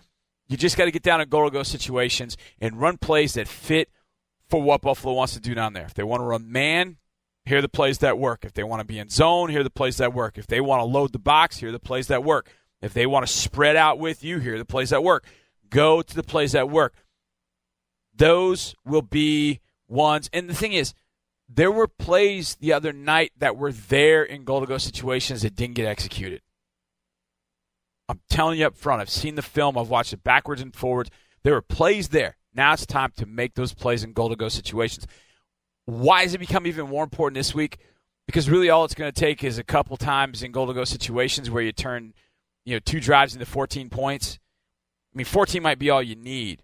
You just got to get down in goal to go situations and run plays that fit for what Buffalo wants to do down there. If they want to run man, here are the plays that work. If they want to be in zone, here are the plays that work. If they want to load the box, here are the plays that work. If they want to spread out with you, here are the plays that work. Go to the plays that work. Those will be ones. And the thing is, there were plays the other night that were there in goal to go situations that didn't get executed. I'm telling you up front, I've seen the film, I've watched it backwards and forwards. There were plays there. Now it's time to make those plays in goal to go situations. Why has it become even more important this week? Because really all it's going to take is a couple times in goal to go situations where you turn, you know, two drives into 14 points. I mean, 14 might be all you need.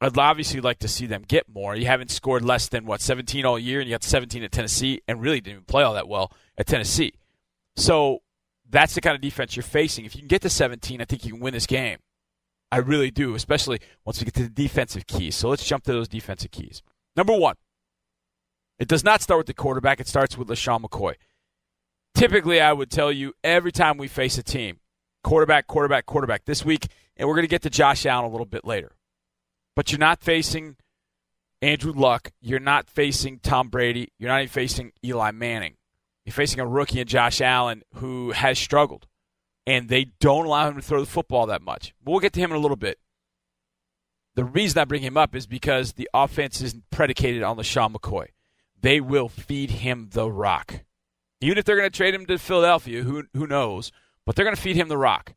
I'd obviously like to see them get more. You haven't scored less than what 17 all year, and you got 17 at Tennessee, and really didn't even play all that well at Tennessee. So that's the kind of defense you're facing. If you can get to 17, I think you can win this game. I really do, especially once we get to the defensive keys. So let's jump to those defensive keys. Number one, it does not start with the quarterback, it starts with LeSean McCoy. Typically, I would tell you every time we face a team, quarterback, quarterback, quarterback. This week, and we're going to get to Josh Allen a little bit later. But you're not facing Andrew Luck. You're not facing Tom Brady. You're not even facing Eli Manning. You're facing a rookie in Josh Allen who has struggled, and they don't allow him to throw the football that much. But we'll get to him in a little bit. The reason I bring him up is because the offense is predicated on LeSean McCoy they will feed him the rock. Even if they're going to trade him to Philadelphia, who, who knows? But they're going to feed him the rock.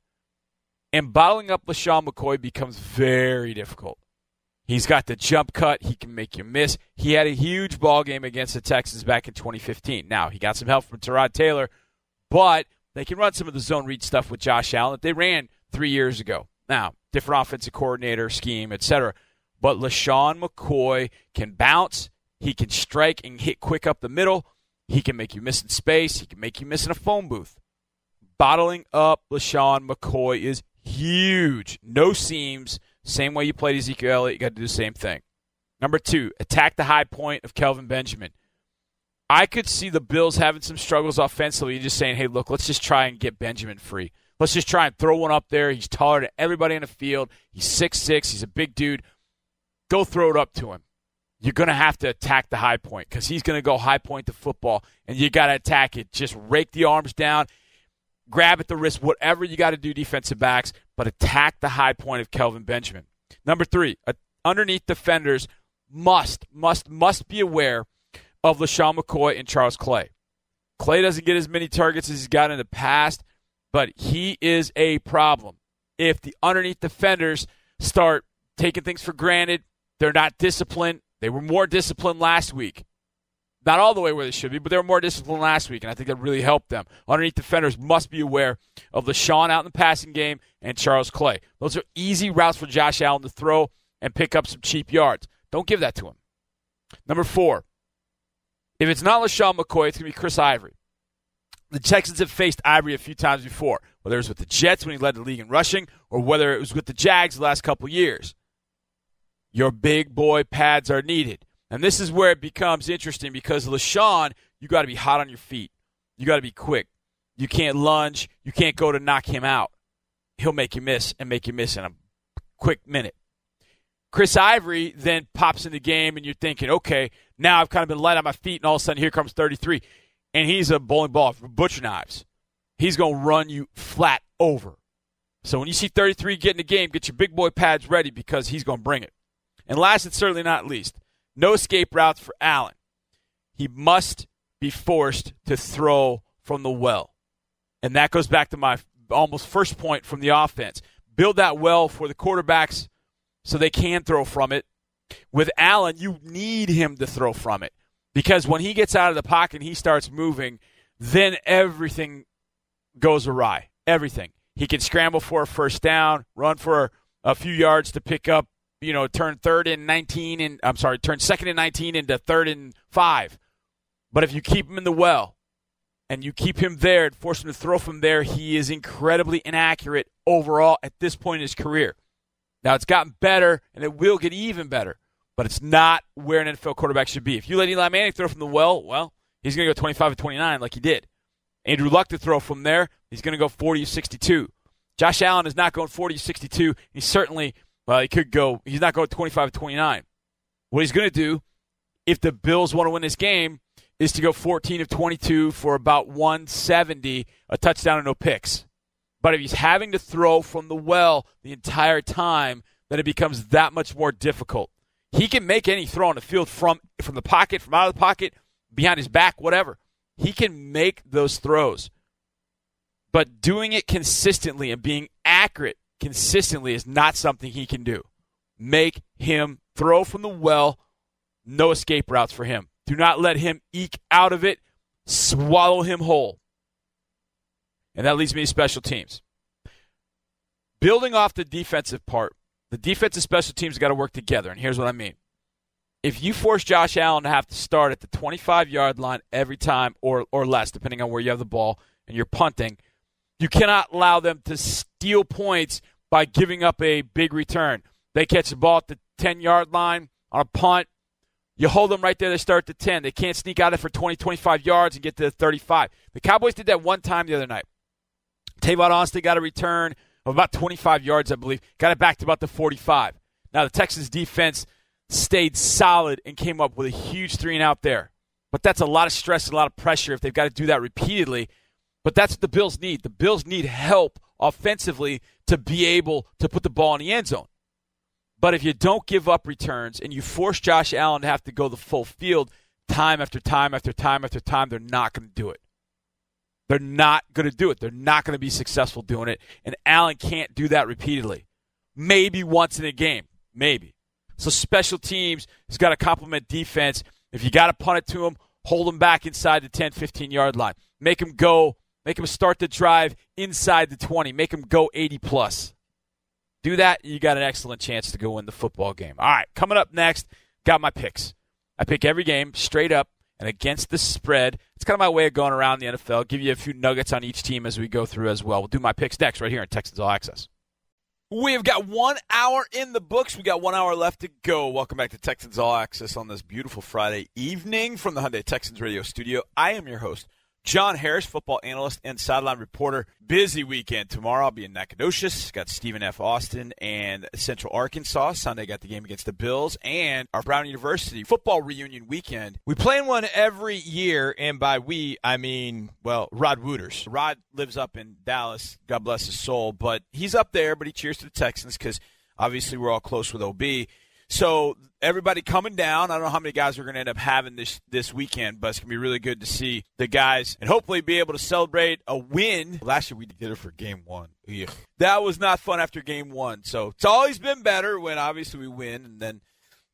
And bottling up LeSean McCoy becomes very difficult. He's got the jump cut. He can make you miss. He had a huge ball game against the Texans back in 2015. Now, he got some help from Tyrod Taylor, but they can run some of the zone read stuff with Josh Allen that they ran three years ago. Now, different offensive coordinator, scheme, etc. But LeSean McCoy can bounce. He can strike and hit quick up the middle. He can make you miss in space. He can make you miss in a phone booth. Bottling up LeSean McCoy is huge. No seams. Same way you played Ezekiel Elliott, you got to do the same thing. Number two, attack the high point of Kelvin Benjamin. I could see the Bills having some struggles offensively, just saying, hey, look, let's just try and get Benjamin free. Let's just try and throw one up there. He's taller than everybody in the field. He's six six. He's a big dude. Go throw it up to him you're going to have to attack the high point because he's going to go high point to football, and you got to attack it. Just rake the arms down, grab at the wrist, whatever you got to do, defensive backs, but attack the high point of Kelvin Benjamin. Number three, uh, underneath defenders must, must, must be aware of LeSean McCoy and Charles Clay. Clay doesn't get as many targets as he's got in the past, but he is a problem. If the underneath defenders start taking things for granted, they're not disciplined, they were more disciplined last week. Not all the way where they should be, but they were more disciplined last week, and I think that really helped them. Underneath defenders must be aware of LeSean out in the passing game and Charles Clay. Those are easy routes for Josh Allen to throw and pick up some cheap yards. Don't give that to him. Number four, if it's not LeSean McCoy, it's going to be Chris Ivory. The Texans have faced Ivory a few times before, whether it was with the Jets when he led the league in rushing, or whether it was with the Jags the last couple years. Your big boy pads are needed. And this is where it becomes interesting because LeSean, you got to be hot on your feet. You got to be quick. You can't lunge. You can't go to knock him out. He'll make you miss and make you miss in a quick minute. Chris Ivory then pops in the game, and you're thinking, okay, now I've kind of been light on my feet, and all of a sudden here comes 33. And he's a bowling ball for butcher knives. He's going to run you flat over. So when you see 33 get in the game, get your big boy pads ready because he's going to bring it. And last and certainly not least, no escape routes for Allen. He must be forced to throw from the well. And that goes back to my almost first point from the offense. Build that well for the quarterbacks so they can throw from it. With Allen, you need him to throw from it because when he gets out of the pocket and he starts moving, then everything goes awry. Everything. He can scramble for a first down, run for a few yards to pick up, you know, turn third and 19 and I'm sorry, turn second and 19 into third and 5. But if you keep him in the well and you keep him there and force him to throw from there, he is incredibly inaccurate overall at this point in his career. Now it's gotten better and it will get even better, but it's not where an NFL quarterback should be. If you let Eli Manning throw from the well, well, he's going to go 25 to 29 like he did. Andrew Luck to throw from there, he's going to go 40 to 62. Josh Allen is not going 40 to 62. He's certainly, well, he could go, he's not going 25 to 29. What he's going to do, if the Bills want to win this game, is to go 14 of 22 for about 170, a touchdown and no picks. But if he's having to throw from the well the entire time, then it becomes that much more difficult. He can make any throw on the field from from the pocket, from out of the pocket, behind his back, whatever. He can make those throws. But doing it consistently and being accurate consistently is not something he can do. Make him throw from the well, no escape routes for him. Do not let him eke out of it, swallow him whole. And that leads me to special teams. Building off the defensive part, the defensive special teams got to work together. And here's what I mean. If you force Josh Allen to have to start at the 25 yard line every time or, or less, depending on where you have the ball and you're punting, you cannot allow them to steal points by giving up a big return. They catch the ball at the 10 yard line on a punt. You hold them right there. They start the 10. They can't sneak out it for 20, 25 yards and get to the 35. The Cowboys did that one time the other night. Tavon Austin got a return of about 25 yards, I believe. Got it back to about the 45. Now, the Texans defense stayed solid and came up with a huge three and out there. But that's a lot of stress and a lot of pressure if they've got to do that repeatedly. But that's what the Bills need. The Bills need help offensively to be able to put the ball in the end zone. But if you don't give up returns and you force Josh Allen to have to go the full field time after time after time after time, they're not going to do it. They're not going to do it. They're not going to be successful doing it. And Allen can't do that repeatedly. Maybe once in a game. Maybe. So special teams has got to complement defense. If you got to punt it to them, hold them back inside the 10, 15 yard line. Make them go, make them start the drive inside the 20. Make them go 80 plus. Do that, you got an excellent chance to go win the football game. All right, coming up next, got my picks. I pick every game straight up and against the spread. It's kind of my way of going around the NFL. Give you a few nuggets on each team as we go through as well. We'll do my picks next right here on Texans All Access. We have got one hour in the books. We got one hour left to go. Welcome back to Texans All Access on this beautiful Friday evening from the Hyundai Texans Radio Studio. I am your host, John Harris, football analyst and sideline reporter. Busy weekend. Tomorrow I'll be in Nacogdoches. Got Stephen F. Austin and Central Arkansas. Sunday got the game against the Bills and our Brown University football reunion weekend. We plan one every year, and by we, I mean, well, Rod Wooters. Rod lives up in Dallas. God bless his soul. But he's up there, but he cheers to the Texans because obviously we're all close with OB. So everybody coming down. I don't know how many guys we're going to end up having this this weekend, but it's going to be really good to see the guys and hopefully be able to celebrate a win. Last year we did it for game one. That was not fun after game one. So it's always been better when obviously we win and then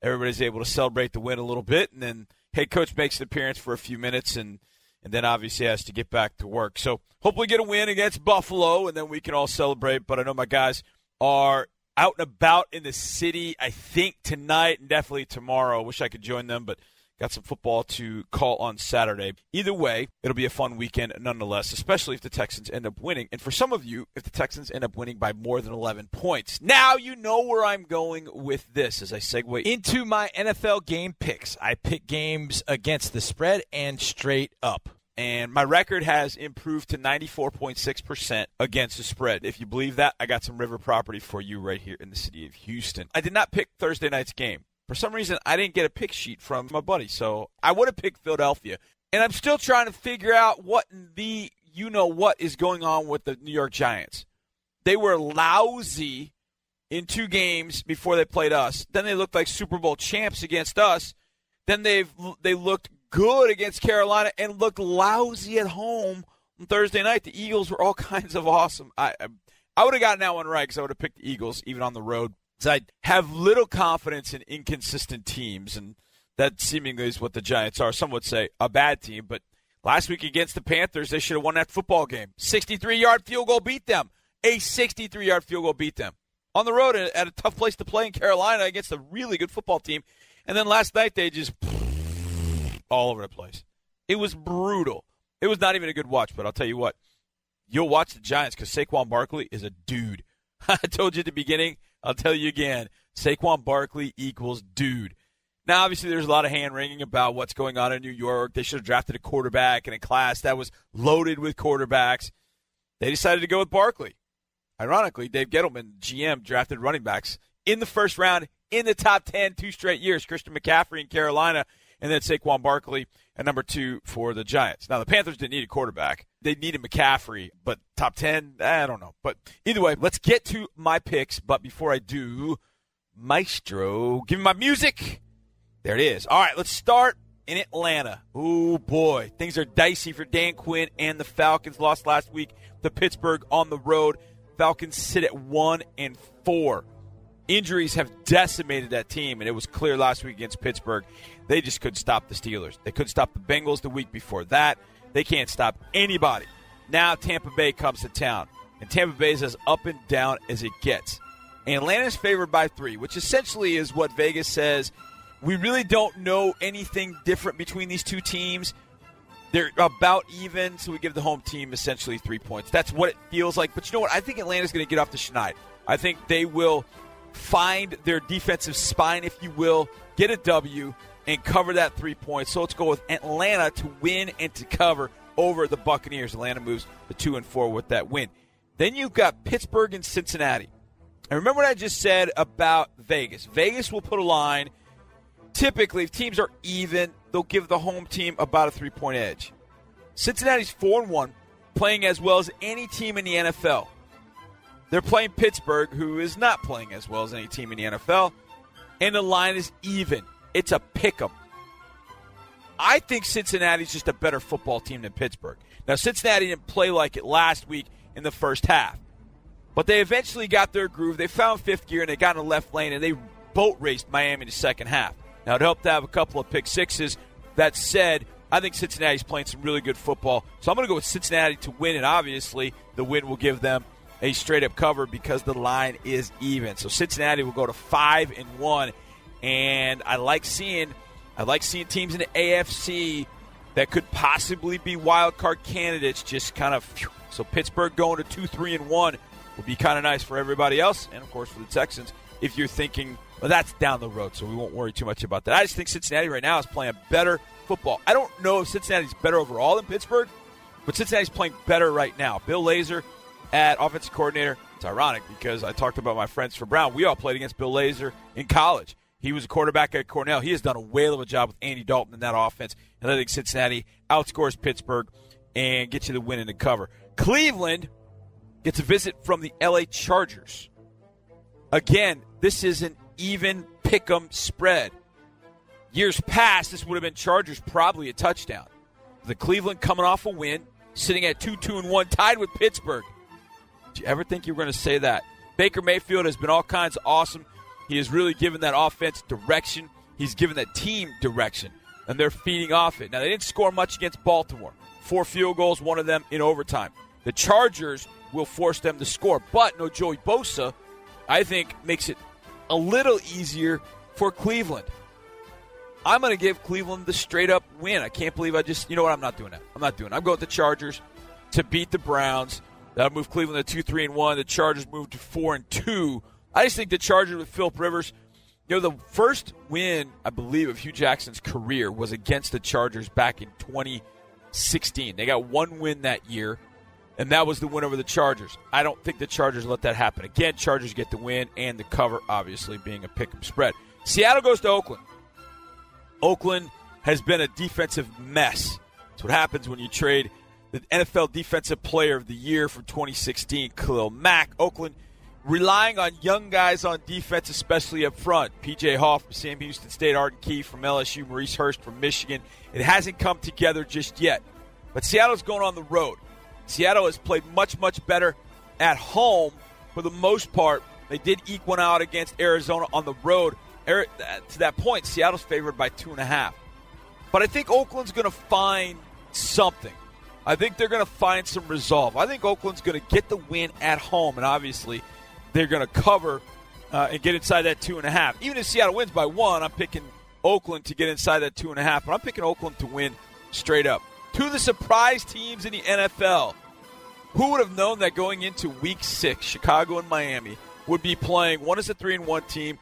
everybody's able to celebrate the win a little bit and then head coach makes an appearance for a few minutes and and then obviously has to get back to work. So hopefully get a win against Buffalo and then we can all celebrate. But I know my guys are out and about in the city, I think tonight and definitely tomorrow. Wish I could join them, but got some football to call on Saturday. Either way, it'll be a fun weekend nonetheless, especially if the Texans end up winning. And for some of you, if the Texans end up winning by more than 11 points. Now you know where I'm going with this as I segue Into my NFL game picks, I pick games against the spread and straight up. And my record has improved to 94.6% against the spread. If you believe that, I got some river property for you right here in the city of Houston. I did not pick Thursday night's game. For some reason, I didn't get a pick sheet from my buddy, so I would have picked Philadelphia. And I'm still trying to figure out what the you know what is going on with the New York Giants. They were lousy in two games before they played us. Then they looked like Super Bowl champs against us. Then they've they looked good against Carolina and looked lousy at home on Thursday night. The Eagles were all kinds of awesome. I I would have gotten that one right because I would have picked the Eagles even on the road. So I have little confidence in inconsistent teams, and that seemingly is what the Giants are. Some would say a bad team, but last week against the Panthers, they should have won that football game. 63 yard field goal beat them. A 63 yard field goal beat them on the road at a tough place to play in Carolina against a really good football team. And then last night they just all over the place. It was brutal. It was not even a good watch, but I'll tell you what, you'll watch the Giants because Saquon Barkley is a dude. I told you at the beginning. I'll tell you again. Saquon Barkley equals dude. Now, obviously, there's a lot of hand wringing about what's going on in New York. They should have drafted a quarterback in a class that was loaded with quarterbacks. They decided to go with Barkley. Ironically, Dave Gettleman, GM, drafted running backs in the first round in the top 10 two straight years. Christian McCaffrey in Carolina, and then Saquon Barkley at number two for the Giants. Now, the Panthers didn't need a quarterback. They needed McCaffrey, but top 10, eh, I don't know. But either way, let's get to my picks. But before I do, Maestro, give me my music. There it is. All right, let's start in Atlanta. Oh, boy. Things are dicey for Dan Quinn and the Falcons. Lost last week to Pittsburgh on the road. Falcons sit at 1 and 4 injuries have decimated that team, and it was clear last week against Pittsburgh. They just couldn't stop the Steelers. They couldn't stop the Bengals the week before that. They can't stop anybody. Now Tampa Bay comes to town, and Tampa Bay is as up and down as it gets. And Atlanta's favored by three, which essentially is what Vegas says. We really don't know anything different between these two teams. They're about even, so we give the home team essentially three points. That's what it feels like. But you know what? I think Atlanta's going to get off the schneid. I think they will find their defensive spine, if you will, get a W, and cover that three points. So let's go with Atlanta to win and to cover over the Buccaneers. Atlanta moves the two and four with that win. Then you've got Pittsburgh and Cincinnati. And remember what I just said about Vegas. Vegas will put a line. Typically, if teams are even, they'll give the home team about a three point edge. Cincinnati's four and one, playing as well as any team in the NFL. They're playing Pittsburgh, who is not playing as well as any team in the NFL, and the line is even. It's a pick 'em. I think Cincinnati's just a better football team than Pittsburgh. Now, Cincinnati didn't play like it last week in the first half, but they eventually got their groove. They found fifth gear and they got in the left lane and they boat raced Miami in the second half. Now, it helped to have a couple of pick sixes. That said, I think Cincinnati's playing some really good football. So I'm going to go with Cincinnati to win, and obviously the win will give them a straight up cover because the line is even. So Cincinnati will go to five and one, and I like seeing I like seeing teams in the AFC that could possibly be wild card candidates. Just kind of so Pittsburgh going to two three and one would be kind of nice for everybody else, and of course for the Texans. If you're thinking, well, that's down the road, so we won't worry too much about that. I just think Cincinnati right now is playing better football. I don't know if Cincinnati's better overall than Pittsburgh, but Cincinnati's playing better right now. Bill Lazor at offensive coordinator. It's ironic because I talked about my friends from Brown. We all played against Bill Lazor in college. He was a quarterback at Cornell. He has done a whale of a job with Andy Dalton in that offense. And I think Cincinnati outscores Pittsburgh and gets you the win in the cover. Cleveland gets a visit from the LA Chargers. Again, this is an even pick 'em spread. Years past, this would have been Chargers probably a touchdown. The Cleveland coming off a win, sitting at 2 2 and 1, tied with Pittsburgh. You ever think you were going to say that? Baker Mayfield has been all kinds of awesome. He has really given that offense direction. He's given that team direction, and they're feeding off it. Now, they didn't score much against Baltimore. Four field goals, one of them in overtime. The Chargers will force them to score, but no Joey Bosa, I think, makes it a little easier for Cleveland. I'm going to give Cleveland the straight up win. I can't believe I just, you know what? I'm not doing that. I'm not doing it. I'm going with the Chargers to beat the Browns. That'll move Cleveland to two, three, and one. The Chargers move to four and two. I just think the Chargers with Philip Rivers. You know, the first win, I believe, of Hue Jackson's career was against the Chargers back in 2016. They got one win that year, and that was the win over the Chargers. I don't think the Chargers let that happen. Again, Chargers get the win and the cover, obviously, being a pick 'em spread. Seattle goes to Oakland. Oakland has been a defensive mess. That's what happens when you trade the NFL Defensive Player of the Year from 2016, Khalil Mack. Oakland relying on young guys on defense, especially up front. PJ Hall from Sam Houston State, Arden Key from LSU, Maurice Hurst from Michigan. It hasn't come together just yet. But Seattle's going on the road. Seattle has played much, much better at home for the most part. They did eke one out against Arizona on the road. Er, to that point, Seattle's favored by two and a half. But I think Oakland's going to find something. I think they're going to find some resolve. I think Oakland's going to get the win at home, and obviously they're going to cover uh, and get inside that two and a half. Even if Seattle wins by one, I'm picking Oakland to get inside that two and a half, but I'm picking Oakland to win straight up. Two of the surprise teams in the NFL. Who would have known that going into Week Six, Chicago and Miami would be playing? One is a three and one team,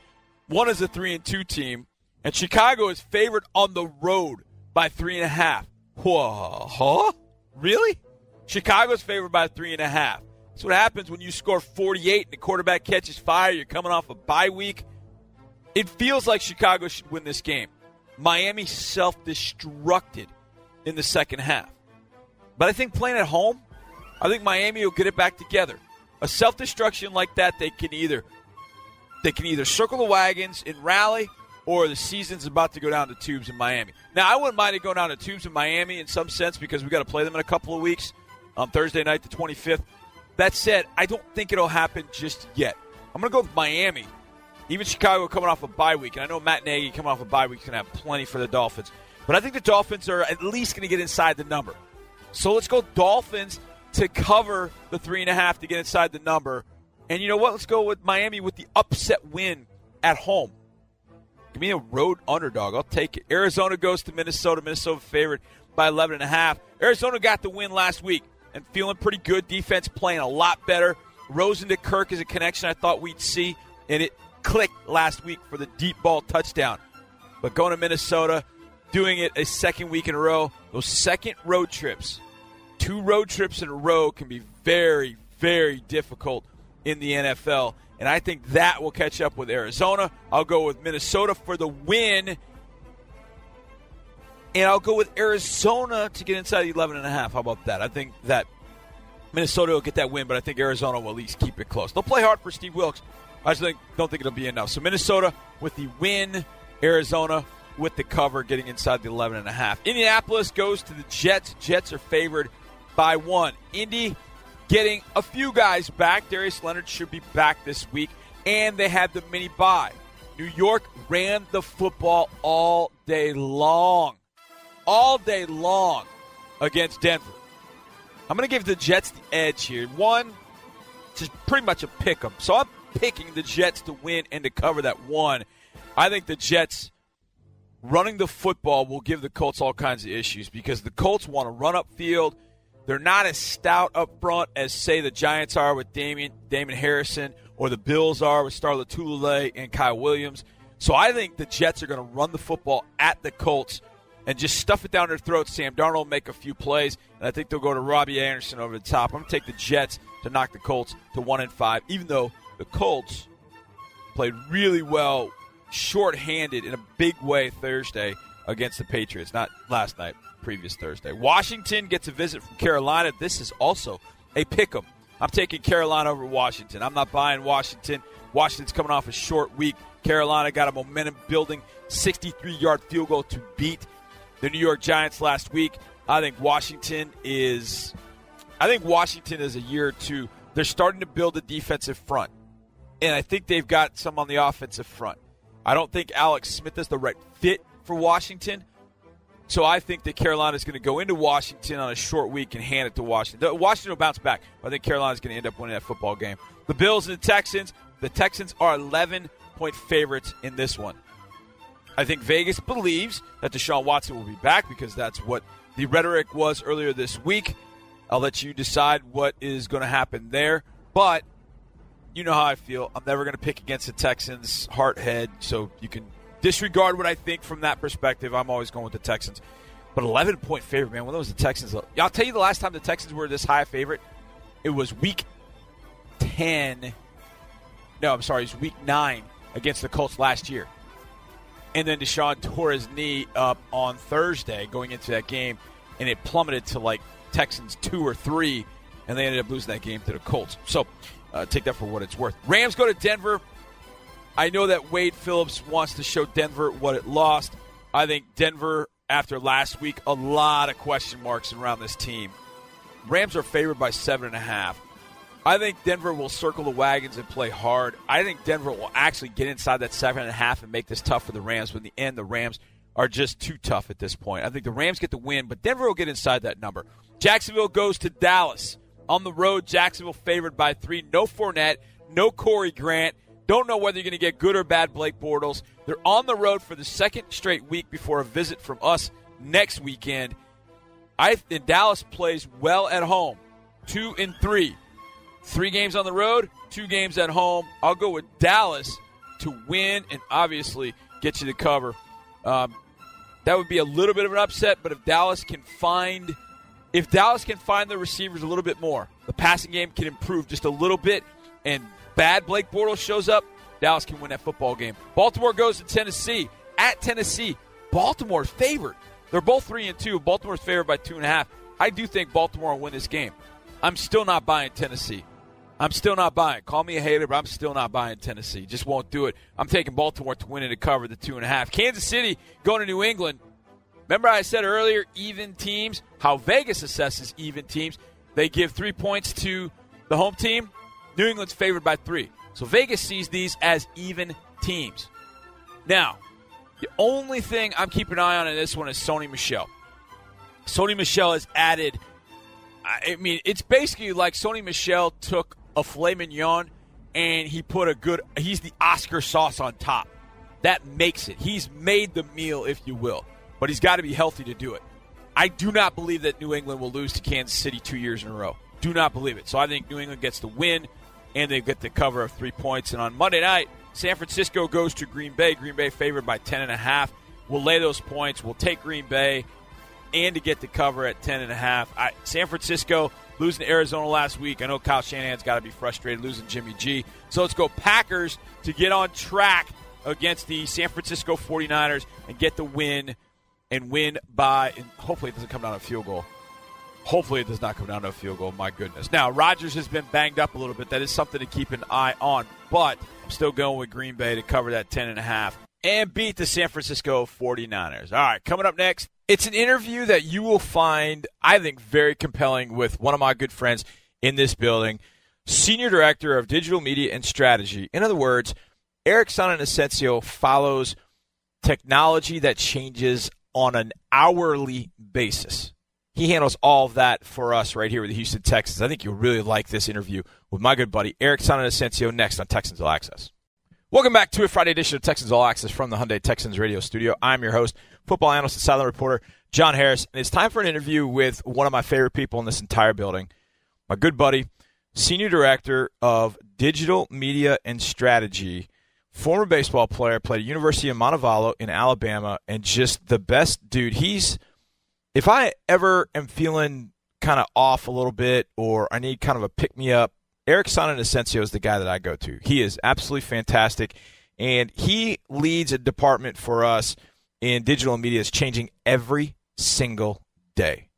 one is a three and two team, and Chicago is favored on the road by three and a half. Whoa, huh? Really? Chicago's favored by three and a half. That's what happens when you score 48 and the quarterback catches fire. You're coming off a bye week. It feels like Chicago should win this game. Miami self destructed in the second half. But I think playing at home, I think Miami will get it back together. A self destruction like that, they can either they can either circle the wagons and rally, or the season's about to go down to tubes in Miami. Now, I wouldn't mind it going down to tubes in Miami in some sense because we got to play them in a couple of weeks on Thursday night, the 25th. That said, I don't think it'll happen just yet. I'm going to go with Miami. Even Chicago coming off a bye week, and I know Matt Nagy coming off a bye week is going to have plenty for the Dolphins. But I think the Dolphins are at least going to get inside the number. So let's go Dolphins to cover the three and a half to get inside the number. And you know what? Let's go with Miami with the upset win at home. Give me a road underdog. I'll take it. Arizona goes to Minnesota. Minnesota favored by 11 and a half. Arizona got the win last week and feeling pretty good. Defense playing a lot better. Rosen to Kirk is a connection I thought we'd see, and it clicked last week for the deep ball touchdown. But going to Minnesota, doing it a second week in a row, those second road trips, two road trips in a row can be very, very difficult in the NFL. And I think that will catch up with Arizona. I'll go with Minnesota for the win. And I'll go with Arizona to get inside the 11 and a half. How about that? I think that Minnesota will get that win, but I think Arizona will at least keep it close. They'll play hard for Steve Wilks. I just think, don't think it'll be enough. So Minnesota with the win, Arizona with the cover, getting inside the 11 and a half. Indianapolis goes to the Jets. Jets are favored by one. Indy getting a few guys back. Darius Leonard should be back this week, and they had the mini bye. New York ran the football all day long, all day long against Denver. I'm going to give the Jets the edge here. One, just pretty much a pick 'em. So I'm picking the Jets to win and to cover that one. I think the Jets running the football will give the Colts all kinds of issues because the Colts want to run up field they're not as stout up front as, say, the Giants are with Damien, Damon Harrison or the Bills are with Star Lotulelei and Kyle Williams. So I think the Jets are going to run the football at the Colts and just stuff it down their throats. Sam Darnold make a few plays, and I think they'll go to Robbie Anderson over the top. I'm going to take the Jets to knock the Colts to one and five, even though the Colts played really well, short-handed in a big way Thursday against the Patriots. Not last night, previous Thursday. Washington gets a visit from Carolina. This is also a pick 'em. I'm taking Carolina over Washington. I'm not buying Washington. Washington's coming off a short week. Carolina got a momentum building 63 yard field goal to beat the New York Giants last week. I think Washington is I think Washington is a year or two. They're starting to build a defensive front. And I think they've got some on the offensive front. I don't think Alex Smith is the right fit for Washington. So I think that Carolina is going to go into Washington on a short week and hand it to Washington. Washington will bounce back. I think Carolina is going to end up winning that football game. The Bills and the Texans. The Texans are 11 point favorites in this one. I think Vegas believes that Deshaun Watson will be back because that's what the rhetoric was earlier this week. I'll let you decide what is going to happen there. But you know how I feel. I'm never going to pick against the Texans, heart head, so you can disregard what I think from that perspective. I'm always going with the Texans. But 11 point favorite, man. When was the Texans? I'll tell you the last time the Texans were this high favorite. It was week 10. No, I'm sorry. It was week 9 against the Colts last year. And then Deshaun tore his knee up on Thursday going into that game, and it plummeted to like Texans 2 or 3, and they ended up losing that game to the Colts. So uh, take that for what it's worth. Rams go to Denver. I know that Wade Phillips wants to show Denver what it lost. I think Denver, after last week, a lot of question marks around this team. Rams are favored by seven and a half. I think Denver will circle the wagons and play hard. I think Denver will actually get inside that seven and a half and make this tough for the Rams. But in the end, the Rams are just too tough at this point. I think the Rams get the win, but Denver will get inside that number. Jacksonville goes to Dallas. On the road, Jacksonville favored by three. No Fournette, no Corey Grant. Don't know whether you're going to get good or bad Blake Bortles. They're on the road for the second straight week before a visit from us next weekend. I think Dallas plays well at home, two and three. Three games on the road, two games at home. I'll go with Dallas to win and obviously get you the cover. Um, that would be a little bit of an upset, but if Dallas can find if Dallas can find the receivers a little bit more, the passing game can improve just a little bit, and bad Blake Bortles shows up, Dallas can win that football game. Baltimore goes to Tennessee at Tennessee. Baltimore's favored. They're both three and two. Baltimore's favored by two and a half. I do think Baltimore will win this game. I'm still not buying Tennessee. I'm still not buying. Call me a hater, but I'm still not buying Tennessee. Just won't do it. I'm taking Baltimore to win and to cover the two and a half. Kansas City going to New England. Remember, I said earlier, even teams, how Vegas assesses even teams. They give three points to the home team. New England's favored by three. So Vegas sees these as even teams. Now, the only thing I'm keeping an eye on in this one is Sony Michel. Sony Michel has added. I mean, it's basically like Sony Michel took a filet mignon and he put a good. He's the Oscar sauce on top. That makes it. He's made the meal, if you will, but he's got to be healthy to do it. I do not believe that New England will lose to Kansas City two years in a row. Do not believe it. So I think New England gets the win, and they get the cover of three points. And on Monday night, San Francisco goes to Green Bay. Green Bay favored by ten and a half. We'll lay those points. We'll take Green Bay, and to get the cover at ten and a half. I, San Francisco losing to Arizona last week. I know Kyle Shanahan's got to be frustrated losing Jimmy G. So let's go Packers to get on track against the San Francisco 49ers and get the win and win by and hopefully it doesn't come down to a field goal. Hopefully it does not come down to a field goal. My goodness. Now Rodgers has been banged up a little bit. That is something to keep an eye on. But I'm still going with Green Bay to cover that ten and beat the San Francisco 49ers. All right, coming up next, it's an interview that you will find, I think, very compelling with one of my good friends in this building, Senior Director of Digital Media and Strategy. In other words, Eric Sananacencio follows technology that changes on an hourly basis. He handles all that for us right here with the Houston Texans. I think you'll really like this interview with my good buddy Eric Sananacencio next on Texans All Access. Welcome back to a Friday edition of Texans All Access from the Hyundai Texans radio studio. I'm your host, football analyst and sideline reporter John Harris, and it's time for an interview with one of my favorite people in this entire building, my good buddy, senior director of digital media and strategy, former baseball player, played at University of Montevallo in Alabama, and just the best dude. He's if I ever am feeling kind of off a little bit or I need kind of a pick me up, Eric Sananacencio is the guy that I go to. He is absolutely fantastic, and he leads a department for us in digital media is changing every single day.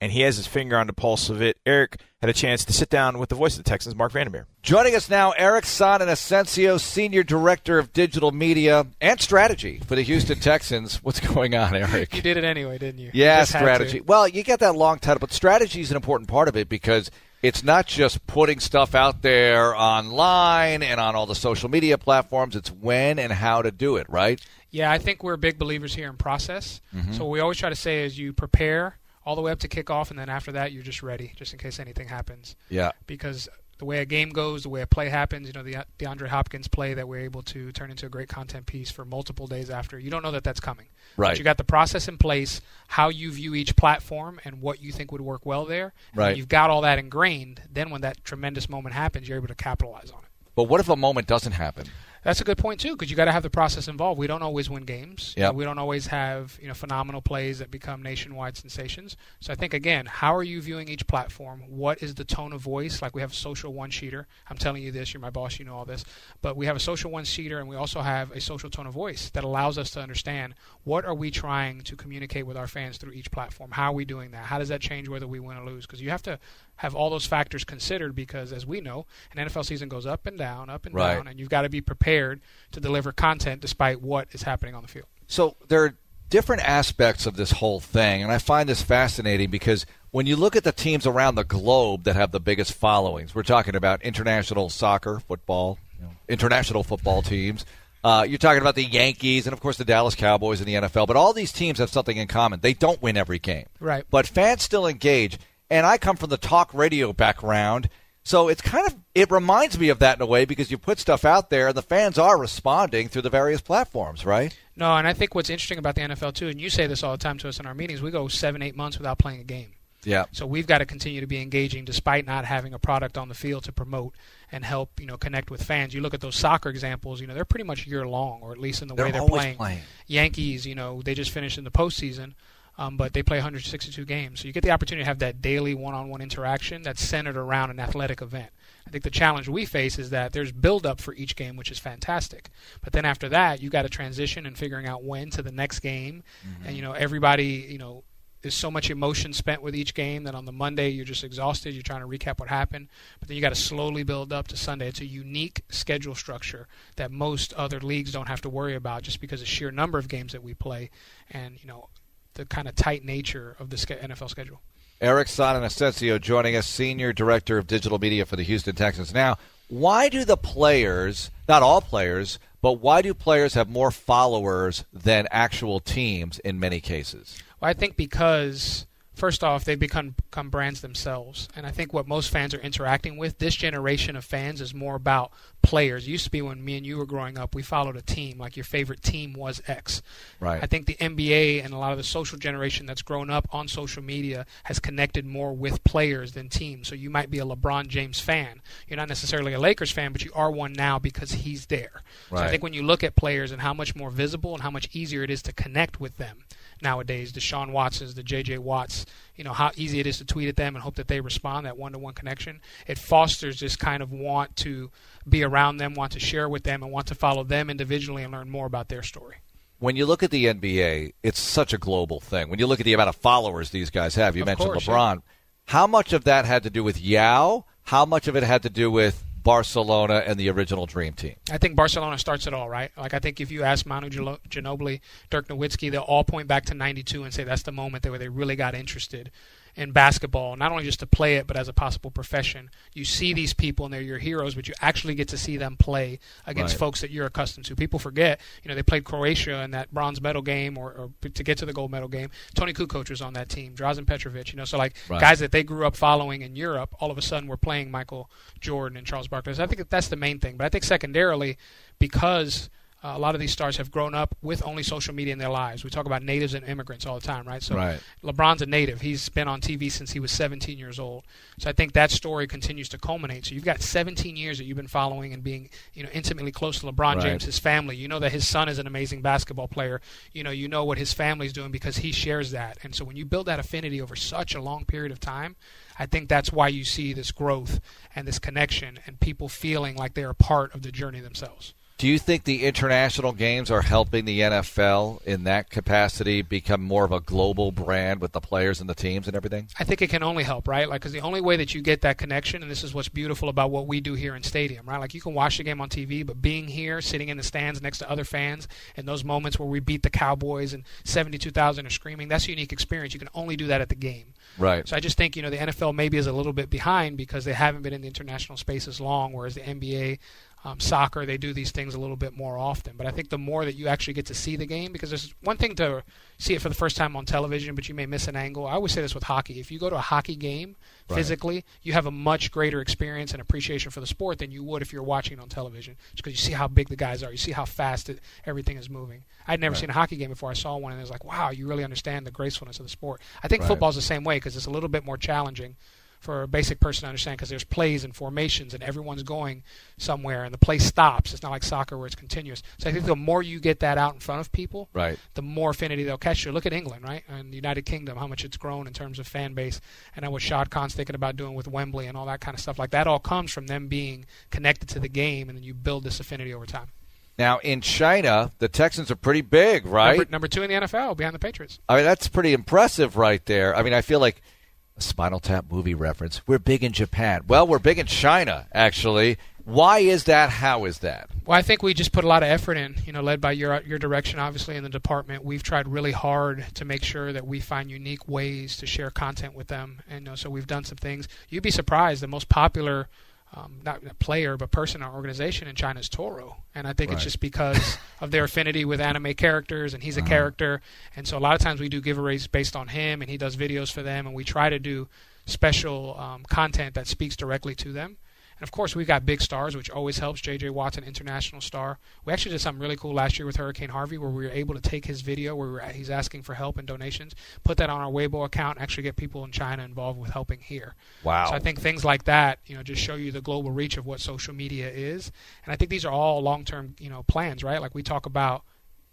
And he has his finger on the pulse of it. Eric had a chance to sit down with the voice of the Texans, Marc Vandermeer. Joining us now, Eric Sananacencio, Senior Director of Digital Media and Strategy for the Houston Texans. What's going on, Eric? You did it anyway, didn't you? Yeah, You strategy. Well, you get that long title, but strategy is an important part of it because it's not just putting stuff out there online and on all the social media platforms. It's when and how to do it, right? Yeah, I think we're big believers here in process. Mm-hmm. So what we always try to say is you prepare all the way up to kickoff, and then after that, you're just ready, just in case anything happens. Yeah. Because the way a game goes, the way a play happens, you know, the DeAndre Hopkins play that we're able to turn into a great content piece for multiple days after. You don't know that that's coming. Right. But you got the process in place, how you view each platform, and what you think would work well there. Right. You've got all that ingrained. Then when that tremendous moment happens, you're able to capitalize on it. But what if a moment doesn't happen? That's a good point too, because you got to have the process involved. We don't always win games. You know, we don't always have you know phenomenal plays that become nationwide sensations. So I think again, how are you viewing each platform? What is the tone of voice? Like we have a social one sheeter. I'm telling you this. You're my boss. You know all this. But we have a social one sheeter, and we also have a social tone of voice that allows us to understand what are we trying to communicate with our fans through each platform. How are we doing that? How does that change whether we win or lose? Because you have to have all those factors considered because as we know an nfl season goes up and down up and Right. down and you've got to be prepared to deliver content despite what is happening on the field So there are different aspects of this whole thing, and I find this fascinating because when you look at the teams around the globe that have the biggest followings, we're talking about international soccer, football, know, international football teams. Uh, you're talking about the Yankees and, of course, the Dallas Cowboys in the NFL. But all these teams have something in common. They don't win every game. Right. But fans still engage. And I come from the talk radio background. So it's kind of, it reminds me of that in a way because you put stuff out there and the fans are responding through the various platforms, right? no and i think what's interesting about the nfl too and you say this all the time to us in our meetings we go seven eight months without playing a game Yeah. so we've got to continue to be engaging despite not having a product on the field to promote and help you know connect with fans you look at those soccer examples you know they're pretty much year long or at least in the way They're they're always playing playing. Yankees, you know, they just finished in the postseason, um, but they play 162 games. So you get the opportunity to have that daily one-on-one interaction that's centered around an athletic event. I think the challenge we face is that there's build-up for each game, which is fantastic. But then after that, you got to transition and figuring out when to the next game, and you know, everybody, you know. There's so much emotion spent with each game that on the Monday you're just exhausted. You're trying to recap what happened, but then you got to slowly build up to Sunday. It's a unique schedule structure that most other leagues don't have to worry about just because of the sheer number of games that we play, and you know the kind of tight nature of the NFL schedule. Eric Sonnen Asensio joining us, Senior Director of Digital Media for the Houston Texans. Now, why do the players, not all players, but why do players have more followers than actual teams in many cases? Well, I think because first off, they've become become brands themselves, and I think what most fans are interacting with this generation of fans is more about players. It used to be when me and you were growing up, we followed a team. Like your favorite team was X. Right. I think the NBA and a lot of the social generation that's grown up on social media has connected more with players than teams. So you might be a LeBron James fan. You're not necessarily a Lakers fan, but you are one now because he's there. So I think when you look at players and how much more visible and how much easier it is to connect with them nowadays, the Sean Watsons, the J.J. Watts, you know, how easy it is to tweet at them and hope that they respond, that one-to-one connection. It fosters this kind of want to be around them, want to share with them, and want to follow them individually and learn more about their story. When you look at the NBA, it's such a global thing. When you look at the amount of followers these guys have, you Of mentioned course, LeBron. How much of that had to do with Yao? How much of it had to do with Barcelona and the original Dream Team? I think Barcelona starts it all, right? Like I think if you ask Manu Ginobili, Dirk Nowitzki, they'll all point back to '92 and say that's the moment that where they really got interested in basketball, not only just to play it, but as a possible profession. You see these people and they're your heroes, but you actually get to see them play against Right. folks that you're accustomed to. People forget, you know, they played Croatia in that bronze medal game or, or to get to the gold medal game. Toni Kukoc was on that team, Drazen Petrovic, you know, so like Right. guys that they grew up following in Europe, all of a sudden were playing Michael Jordan and Charles Barkley. So I think that that's the main thing. But I think secondarily, because uh, a lot of these stars have grown up with only social media in their lives. We talk about natives and immigrants all the time, right? So Right. LeBron's a native. He's been on TV since he was 17 years old. So I think that story continues to culminate. So you've got 17 years that you've been following and being, you know, intimately close to LeBron Right. James, his family. You know that his son is an amazing basketball player. You know, you know what his family's doing because he shares that. And so when you build that affinity over such a long period of time, I think that's why you see this growth and this connection and people feeling like they are part of the journey themselves. Do you think the international games are helping the NFL in that capacity become more of a global brand with the players and the teams and everything? I think it can only help, right? Like, because the only way that you get that connection, and this is what's beautiful about what we do here in Stadium, right? Like, you can watch the game on TV, but being here, sitting in the stands next to other fans, and those moments where we beat the Cowboys and 72,000 are screaming, that's a unique experience. You can only do that at the game. Right. So I just think, you know, the NFL maybe is a little bit behind because they haven't been in the international space as long, whereas the NBA, um, soccer, they do these things a little bit more often. But I think the more that you actually get to see the game, because there's one thing to see it for the first time on television, but you may miss an angle. I always say this with hockey. If you go to a hockey game Right. physically, you have a much greater experience and appreciation for the sport than you would if you're watching it on television. Just because you see how big the guys are, you see how fast it, everything is moving. I'd never Right. seen a hockey game before I saw one, and it was like, wow, you really understand the gracefulness of the sport. I think Right. football's the same way because it's a little bit more challenging. For a basic person to understand because there's plays and formations and everyone's going somewhere and the play stops. It's not like soccer where it's continuous. So I think the more you get that out in front of people, Right. the more affinity they'll catch you. Look at England, right, and the United Kingdom, how much it's grown in terms of fan base, and then what Shad Khan's thinking about doing with Wembley and all that kind of stuff. Like that all comes from them being connected to the game, and then you build this affinity over time. Now in China, the Texans are pretty big, right? Number, number two in the NFL behind the Patriots. I mean, that's pretty impressive right there. I mean, I feel like a Spinal Tap movie reference. We're big in Japan. Well, we're big in China, actually. Why is that? How is that? Well, I think we just put a lot of effort in, you know, led by your your direction, obviously, in the department. We've tried really hard to make sure that we find unique ways to share content with them, and you know, so we've done some things. You'd be surprised. The most popular, um, not a player, but person or organization in China is Toro, and I think it's just because of their affinity with anime characters, and he's a Uh-huh. character, and so a lot of times we do giveaways based on him, and he does videos for them, and we try to do special um, content that speaks directly to them. And of course, we've got big stars, which always helps. J.J. Watt, an international star. We actually did something really cool last year with Hurricane Harvey, where we were able to take his video, where we were, he's asking for help and donations, put that on our Weibo account, and actually get people in China involved with helping here. Wow. So I think things like that, you know, just show you the global reach of what social media is. And I think these are all long-term, you know, plans, right? Like we talk about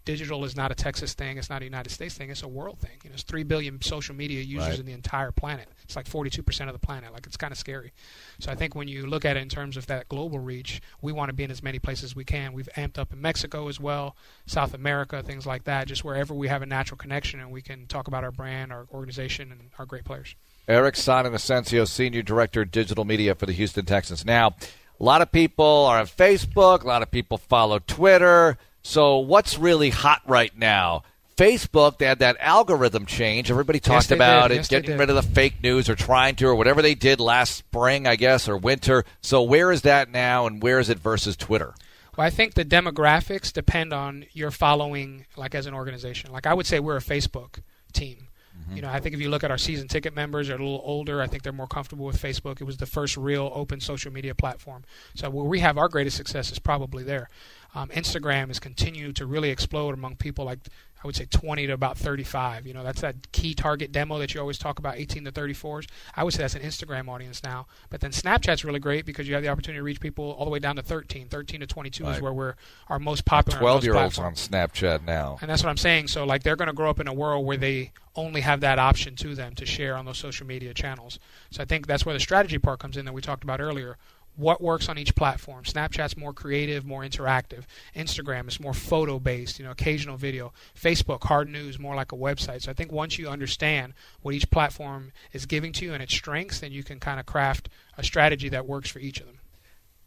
digital is not a Texas thing, it's not a United States thing, it's a world thing. You know, it's 3 billion social media users Right. in the entire planet. It's like 42% of the planet. Like it's kind of scary. So I think when you look at it in terms of that global reach, we want to be in as many places as we can. We've amped up in Mexico as well, South America, things like that, just wherever we have a natural connection and we can talk about our brand, our organization, and our great players. Eric Sonnen Asensio, Senior Director of Digital Media for the Houston Texans. Now, a lot of people are on Facebook, a lot of people follow Twitter. So, what's really hot right now? Facebook, they had that algorithm change. Everybody talked they about it, Yes, getting rid of the fake news or trying to, or whatever they did last spring, I guess, or winter. So, where is that now, and where is it versus Twitter? Well, I think the demographics depend on your following, like as an organization. Like I would say, we're a Facebook team. Mm-hmm. You know, I think if you look at our season ticket members, they're a little older. I think they're more comfortable with Facebook. It was the first real open social media platform. So where we have our greatest success is probably there. Um, Instagram has continued to really explode among people like I would say 20 to about 35. You know, that's that key target demo that you always talk about, 18 to 34s. I would say that's an Instagram audience now. But then Snapchat's really great because you have the opportunity to reach people all the way down to 13. 13 to 22 is where we're our most popular. and most 12 year olds platform. on Snapchat now. And that's what I'm saying. So like they're going to grow up in a world where they only have that option to them to share on those social media channels. So I think that's where the strategy part comes in that we talked about earlier. What works on each platform? Snapchat's more creative, more interactive. Instagram is more photo based, you know, occasional video. Facebook, hard news, more like a website. So I think once you understand what each platform is giving to you and its strengths, then you can kind of craft a strategy that works for each of them.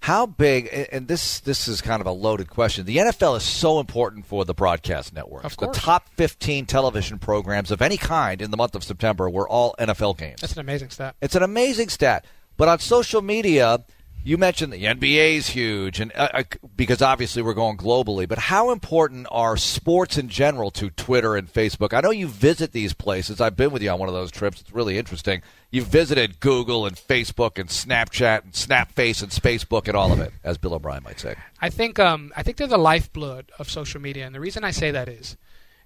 How big? and- this this is kind of a loaded question. The NFL is so important for the broadcast networks. Of course. The top 15 television programs of any kind in the month of September were all NFL games. That's an amazing stat. It's an amazing stat. But on social media, you mentioned the NBA is huge, and uh, uh, because obviously we're going globally. But how important are sports in general to Twitter and Facebook? I know you visit these places. I've been with you on one of those trips. It's really interesting. You've visited Google and Facebook and Snapchat and Snapface and Spacebook and all of it, as Bill O'Brien might say. I think um, I think they're the lifeblood of social media, and the reason I say that is,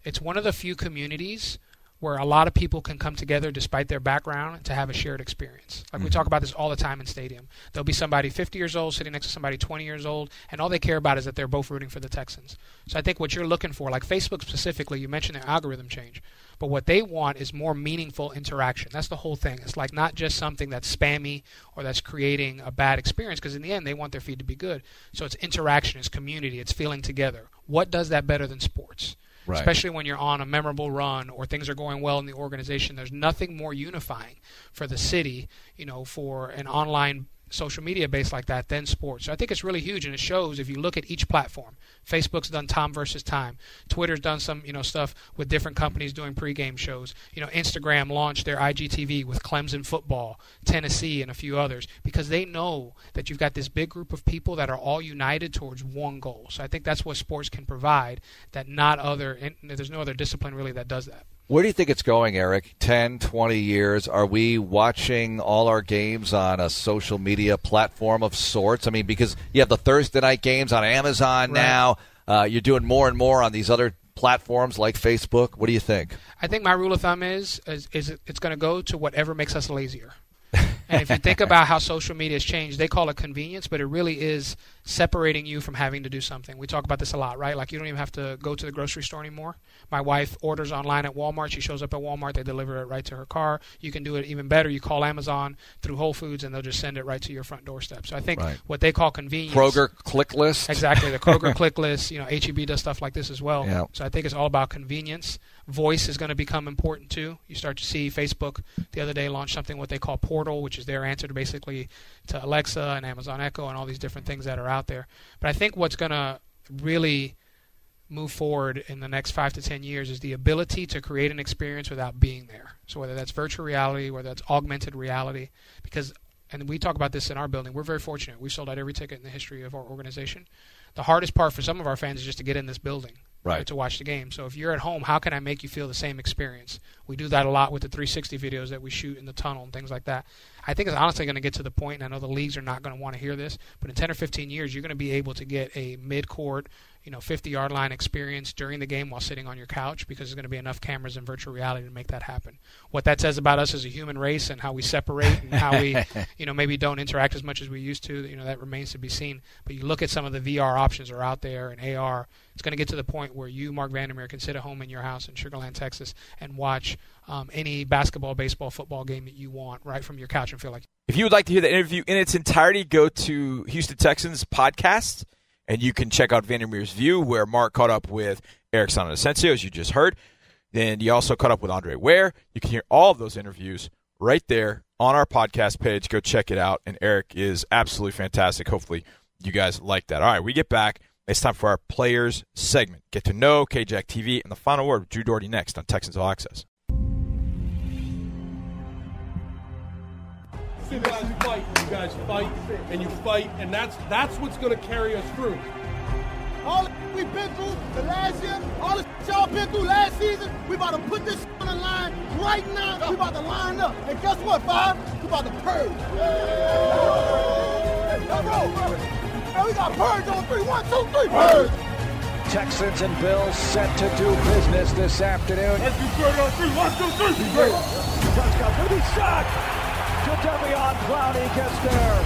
it's one of the few communities where a lot of people can come together despite their background to have a shared experience. Like we mm-hmm. talk about this all the time in stadium. There'll be somebody 50 years old sitting next to somebody 20 years old, and all they care about is that they're both rooting for the Texans. So I think what you're looking for, like Facebook specifically, you mentioned their algorithm change, but what they want is more meaningful interaction. That's the whole thing. It's like not just something that's spammy or that's creating a bad experience, because in the end, they want their feed to be good. So it's interaction, it's community, it's feeling together. What does that better than sports? Right. Especially when you're on a memorable run or things are going well in the organization, there's nothing more unifying for the city, you know, for an online social media base like that than sports. So I think it's really huge, and it shows if you look at each platform. Facebook's done Tom versus Time. Twitter's done some, you know, stuff with different companies doing pregame shows. You know, Instagram launched their IGTV with Clemson football, Tennessee, and a few others because they know that you've got this big group of people that are all united towards one goal. So I think that's what sports can provide that not other. And there's no other discipline really that does that. Where do you think it's going, Eric? 10, 20 years? Are we watching all our games on a social media platform of sorts? I mean, because you have the Thursday night games on Amazon Right. now. Uh, you're doing more and more on these other platforms like Facebook. What do you think? I think my rule of thumb is is, is it's going to go to whatever makes us lazier. and if you think about how social media has changed, they call it convenience, but it really is separating you from having to do something. We talk about this a lot, right? Like you don't even have to go to the grocery store anymore. My wife orders online at Walmart. She shows up at Walmart. They deliver it right to her car. You can do it even better. You call Amazon through Whole Foods, and they'll just send it right to your front doorstep. So I think Right. what they call convenience. Kroger click list. Exactly. The Kroger click list, you know, HEB does stuff like this as well. Yeah. So I think it's all about convenience. Voice is going to become important too. You start to see Facebook the other day launch something what they call Portal, which is their answer to basically to Alexa and Amazon Echo and all these different things that are out there. But I think what's going to really move forward in the next five to ten years is the ability to create an experience without being there. So whether that's virtual reality, whether that's augmented reality, because and we talk about this in our building. We're very fortunate. We sold out every ticket in the history of our organization. The hardest part for some of our fans is just to get in this building Right. to watch the game. So if you're at home, how can I make you feel the same experience? We do that a lot with the 360 videos that we shoot in the tunnel and things like that. I think it's honestly going to get to the point, and I know the leagues are not going to want to hear this, but in 10 or 15 years, you're going to be able to get a mid-court, you know, 50-yard line experience during the game while sitting on your couch because there's going to be enough cameras and virtual reality to make that happen. What that says about us as a human race and how we separate and how we, you know, maybe don't interact as much as we used to, you know, that remains to be seen. But you look at some of the VR options that are out there and AR, it's going to get to the point where you, Marc Vandermeer, can sit at home in your house in Sugarland, Texas, and watch um, any basketball, baseball, football game that you want right from your couch and feel like If you would like to hear the interview in its entirety, go to Houston Texans podcast, and you can check out Vandermeer's View, where Marc caught up with Eric Asensio, as you just heard. Then you also caught up with Andre Ware. You can hear all of those interviews right there on our podcast page. Go check it out. And Eric is absolutely fantastic. Hopefully, you guys like that. All right, we get back. It's time for our players segment. Get to know KJack TV and the final word with Drew Dougherty next on Texans All Access. You guys fight, you guys fight, and you fight, and that's that's what's going to carry us through. All the we've been through the last year, all the y'all been through last season, we about to put this on the line right now. We about to line up. And guess what, Five? We about to purge. Let's go. Hey, we got purge on three. One, two, three. Purge. Texans and Bills set to do business this afternoon. Let's do third on three. One, two, three. Touchdown, going to be shot. Jadeveon Clowney gets there.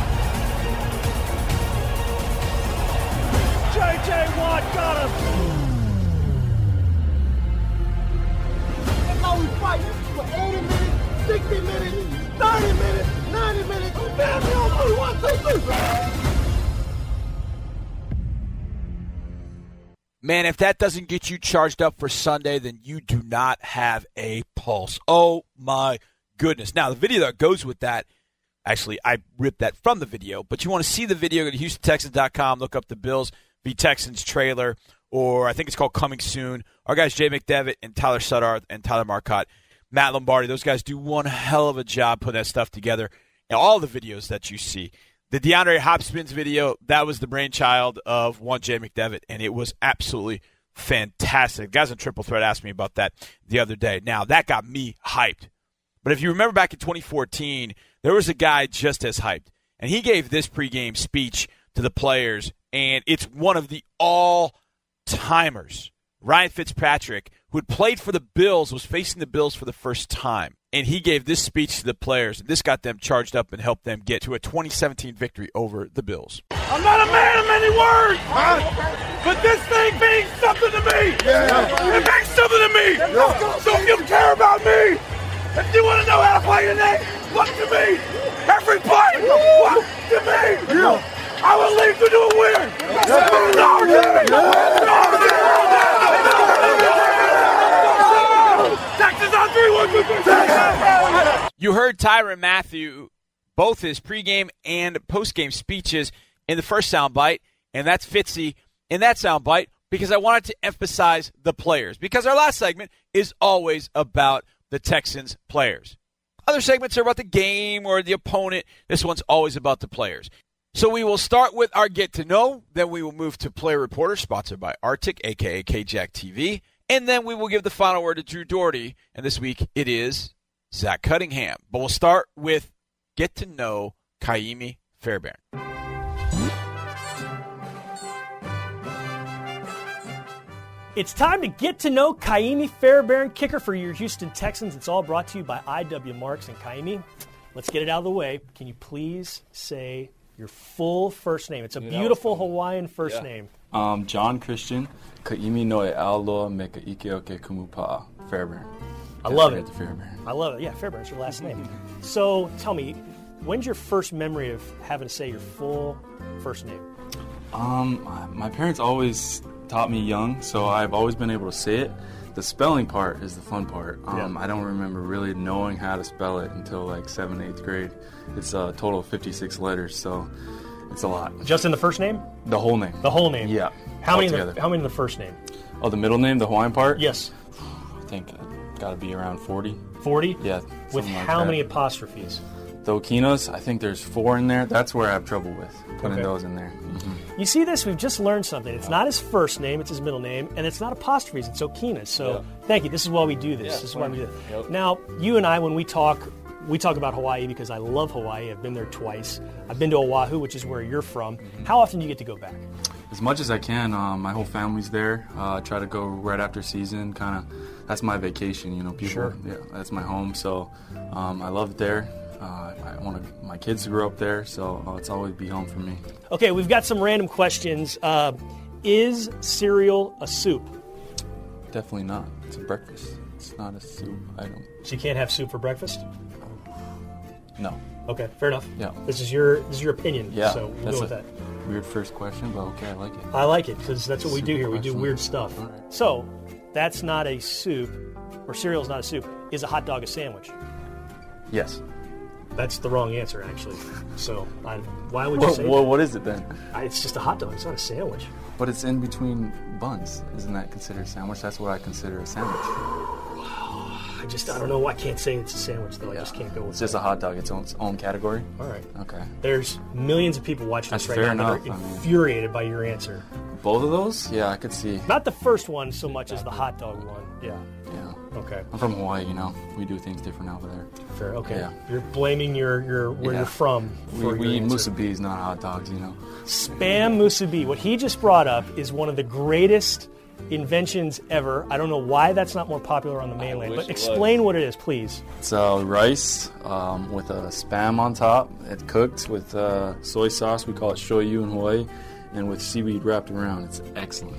J.J. Watt got him. That's how we fight for 80 minutes, 60 minutes, 30 minutes, 90 minutes. Family on three. One, two, three. Man, if that doesn't get you charged up for Sunday, then you do not have a pulse. Oh my goodness. Now, the video that goes with that, actually, I ripped that from the video, but you want to see the video, go to HoustonTexans.com, look up the Bills v. Texans trailer, or I think it's called Coming Soon. Our guys, Jay McDevitt and Tyler Suddarth and Tyler Marcotte, Matt Lombardi, those guys do one hell of a job putting that stuff together. And all the videos that you see. The DeAndre Hopkins video, that was the brainchild of one Jay McDevitt, and it was absolutely fantastic. Guys on Triple Threat asked me about that the other day. Now, that got me hyped. But if you remember back in 2014, there was a guy just as hyped, and he gave this pregame speech to the players, and it's one of the all timers. Ryan Fitzpatrick, who had played for the Bills, was facing the Bills for the first time. And he gave this speech to the players, and this got them charged up and helped them get to a 2017 victory over the Bills. I'm not a man of many words, huh? but this thing means something to me. Yeah. It means something to me. Yeah. So if you care about me, if you want to know how to play the name, look to me. Everybody, look to me. I will lead you to a win. No, Jimmy. Texas on three, one, two, three. Texas. You heard Tyrann Mathieu, both his pregame and postgame speeches in the first soundbite, and that's Fitzy in that soundbite because I wanted to emphasize the players. Because our last segment is always about the Texans players. Other segments are about the game or the opponent. This one's always about the players. So we will start with our get to know, then we will move to player reporter, sponsored by RTIC, aka KJack TV, and then we will give the final word to Drew Dougherty. And this week it is Zach Cunningham. But we'll start with get to know Kaimi Fairbairn. It's time to get to know Kaimi Fairbairn, kicker for your Houston Texans. It's all brought to you by IW Marks and Kaimi. let's get it out of the way. Can you please say your full first name? It's a beautiful Hawaiian first name. Um, John Christian, Kaimi Noe Aoloa Meka Ikeoke Kumupa'a, Fairbairn. I love it. Fairbairn. I love it. Yeah, Fairbairn's your last name. So tell me, when's your first memory of having to say your full first name? Um, my parents always taught me young, so I've always been able to say it. The spelling part is the fun part. Um, Yeah. I don't remember really knowing how to spell it until like seventh, eighth grade. It's a total of 56 letters, so it's a lot. Just in the first name? The whole name. The whole name? Yeah. How many? In the, how many in the first name? Oh, the middle name, the Hawaiian part? Yes. I think got to be around 40. 40? Yeah. With like how that. many apostrophes? The Okinos, I think there's four in there. That's where I have trouble with putting Okay. those in there. You see this? We've just learned something. It's not his first name, it's his middle name, and it's not apostrophes, it's Okina. So thank you. This is why we do this. Yeah, this is why we do fine. this. Yep. Now, you and I, when we talk, we talk about Hawaii because I love Hawaii. I've been there twice. I've been to Oahu, which is where you're from. Mm-hmm. How often do you get to go back? As much as I can, um, my whole family's there. Uh, I try to go right after season. Kind of, that's my vacation. You know, people. Sure. Yeah, that's my home. So um, I love it there. Uh, I want to. My kids grew up there, so uh, it's always be home for me. Okay, we've got some random questions. Uh, is cereal a soup? Definitely not. It's a breakfast. It's not a soup item. So you can't have soup for breakfast? No. Okay, fair enough. Yeah. This is your this is your opinion. Yeah. So we'll go with that. Weird first question, but okay, I like it. I like it because that's what we do here. We do weird stuff. So, that's not a soup, or cereal is not a soup. Is a hot dog a sandwich? Yes. That's the wrong answer, actually. So, I, why would you say what, that? what is it then? I- It's just a hot dog. It's not a sandwich. But it's in between buns. Isn't that considered a sandwich? That's what I consider a sandwich. I just I don't know. I can't say it's a sandwich though. I just can't go with It's just a hot dog. Its own, its own category. All right. Okay. There's millions of people watching That's this right fair now enough, that are I mean- infuriated by your answer. Both of those? Yeah, I could see. Not the first one so much as the hot dog one. Yeah. Yeah. Okay. I'm from Hawaii, you know. We do things different over there. Fair. Okay. Yeah. You're blaming your your where Yeah. you're from. We, for we your eat answer. musubis, not hot dogs, you know. Spam musubi. What he just brought up is one of the greatest inventions ever. I don't know why that's not more popular on the mainland, wish but it explain what it is, please. It's uh, rice um, with a spam on top. It's cooked with uh, soy sauce. We call it shoyu in Hawaii. And with seaweed wrapped around. It's excellent.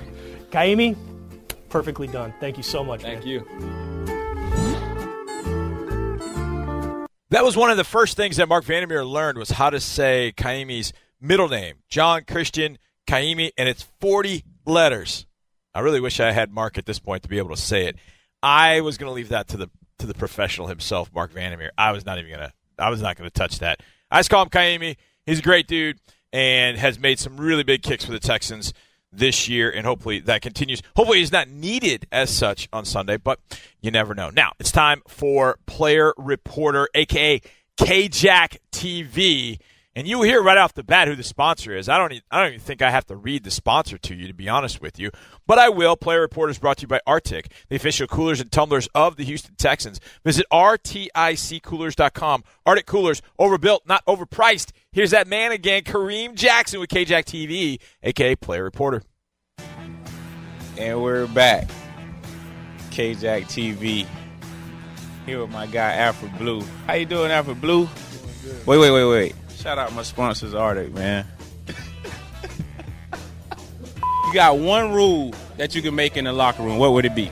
Kaimi, perfectly done. Thank you so much. Thank man. you. That was one of the first things that Marc Vandermeer learned was how to say Kaimi's middle name, John Christian Kaimi, and it's 40 letters. I really wish I had Marc at this point to be able to say it. I was going to leave that to the to the professional himself, Marc Vandermeer. I was not even going to. I was not going to touch that. I just call him Kaimi. He's a great dude and has made some really big kicks for the Texans this year, and hopefully that continues. Hopefully he's not needed as such on Sunday, but you never know. Now it's time for Player Reporter, aka KJack TV. And you hear right off the bat who the sponsor is. I don't, e- I don't even think I have to read the sponsor to you, to be honest with you. But I will. Player Report is brought to you by RTIC, the official coolers and tumblers of the Houston Texans. Visit RTICcoolers.com. RTIC Coolers, overbuilt, not overpriced. Here's that man again, Kareem Jackson with KJack TV, aka Player Reporter. And we're back. KJack TV. Here with my guy Alfred Blue. How you doing, Alfred Blue? Wait, wait, wait, wait. Shout out my sponsors, RTIC, man. you got one rule that you can make in the locker room. What would it be?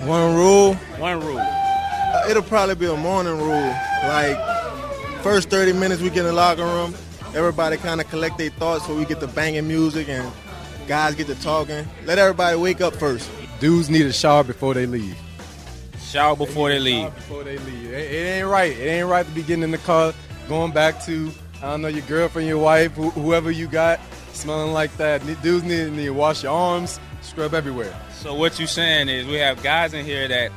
One rule. One rule. Uh, it'll probably be a morning rule. Like first 30 minutes we get in the locker room, everybody kind of collect their thoughts so we get the banging music and guys get to talking. Let everybody wake up first. Dudes need a shower before they leave. Shower before they leave. Before they leave. It, it ain't right. It ain't right to be getting in the car, going back to, I don't know, your girlfriend, your wife, wh- whoever you got, smelling like that. Dudes need, need to wash your arms, scrub everywhere. So what you saying is we have guys in here that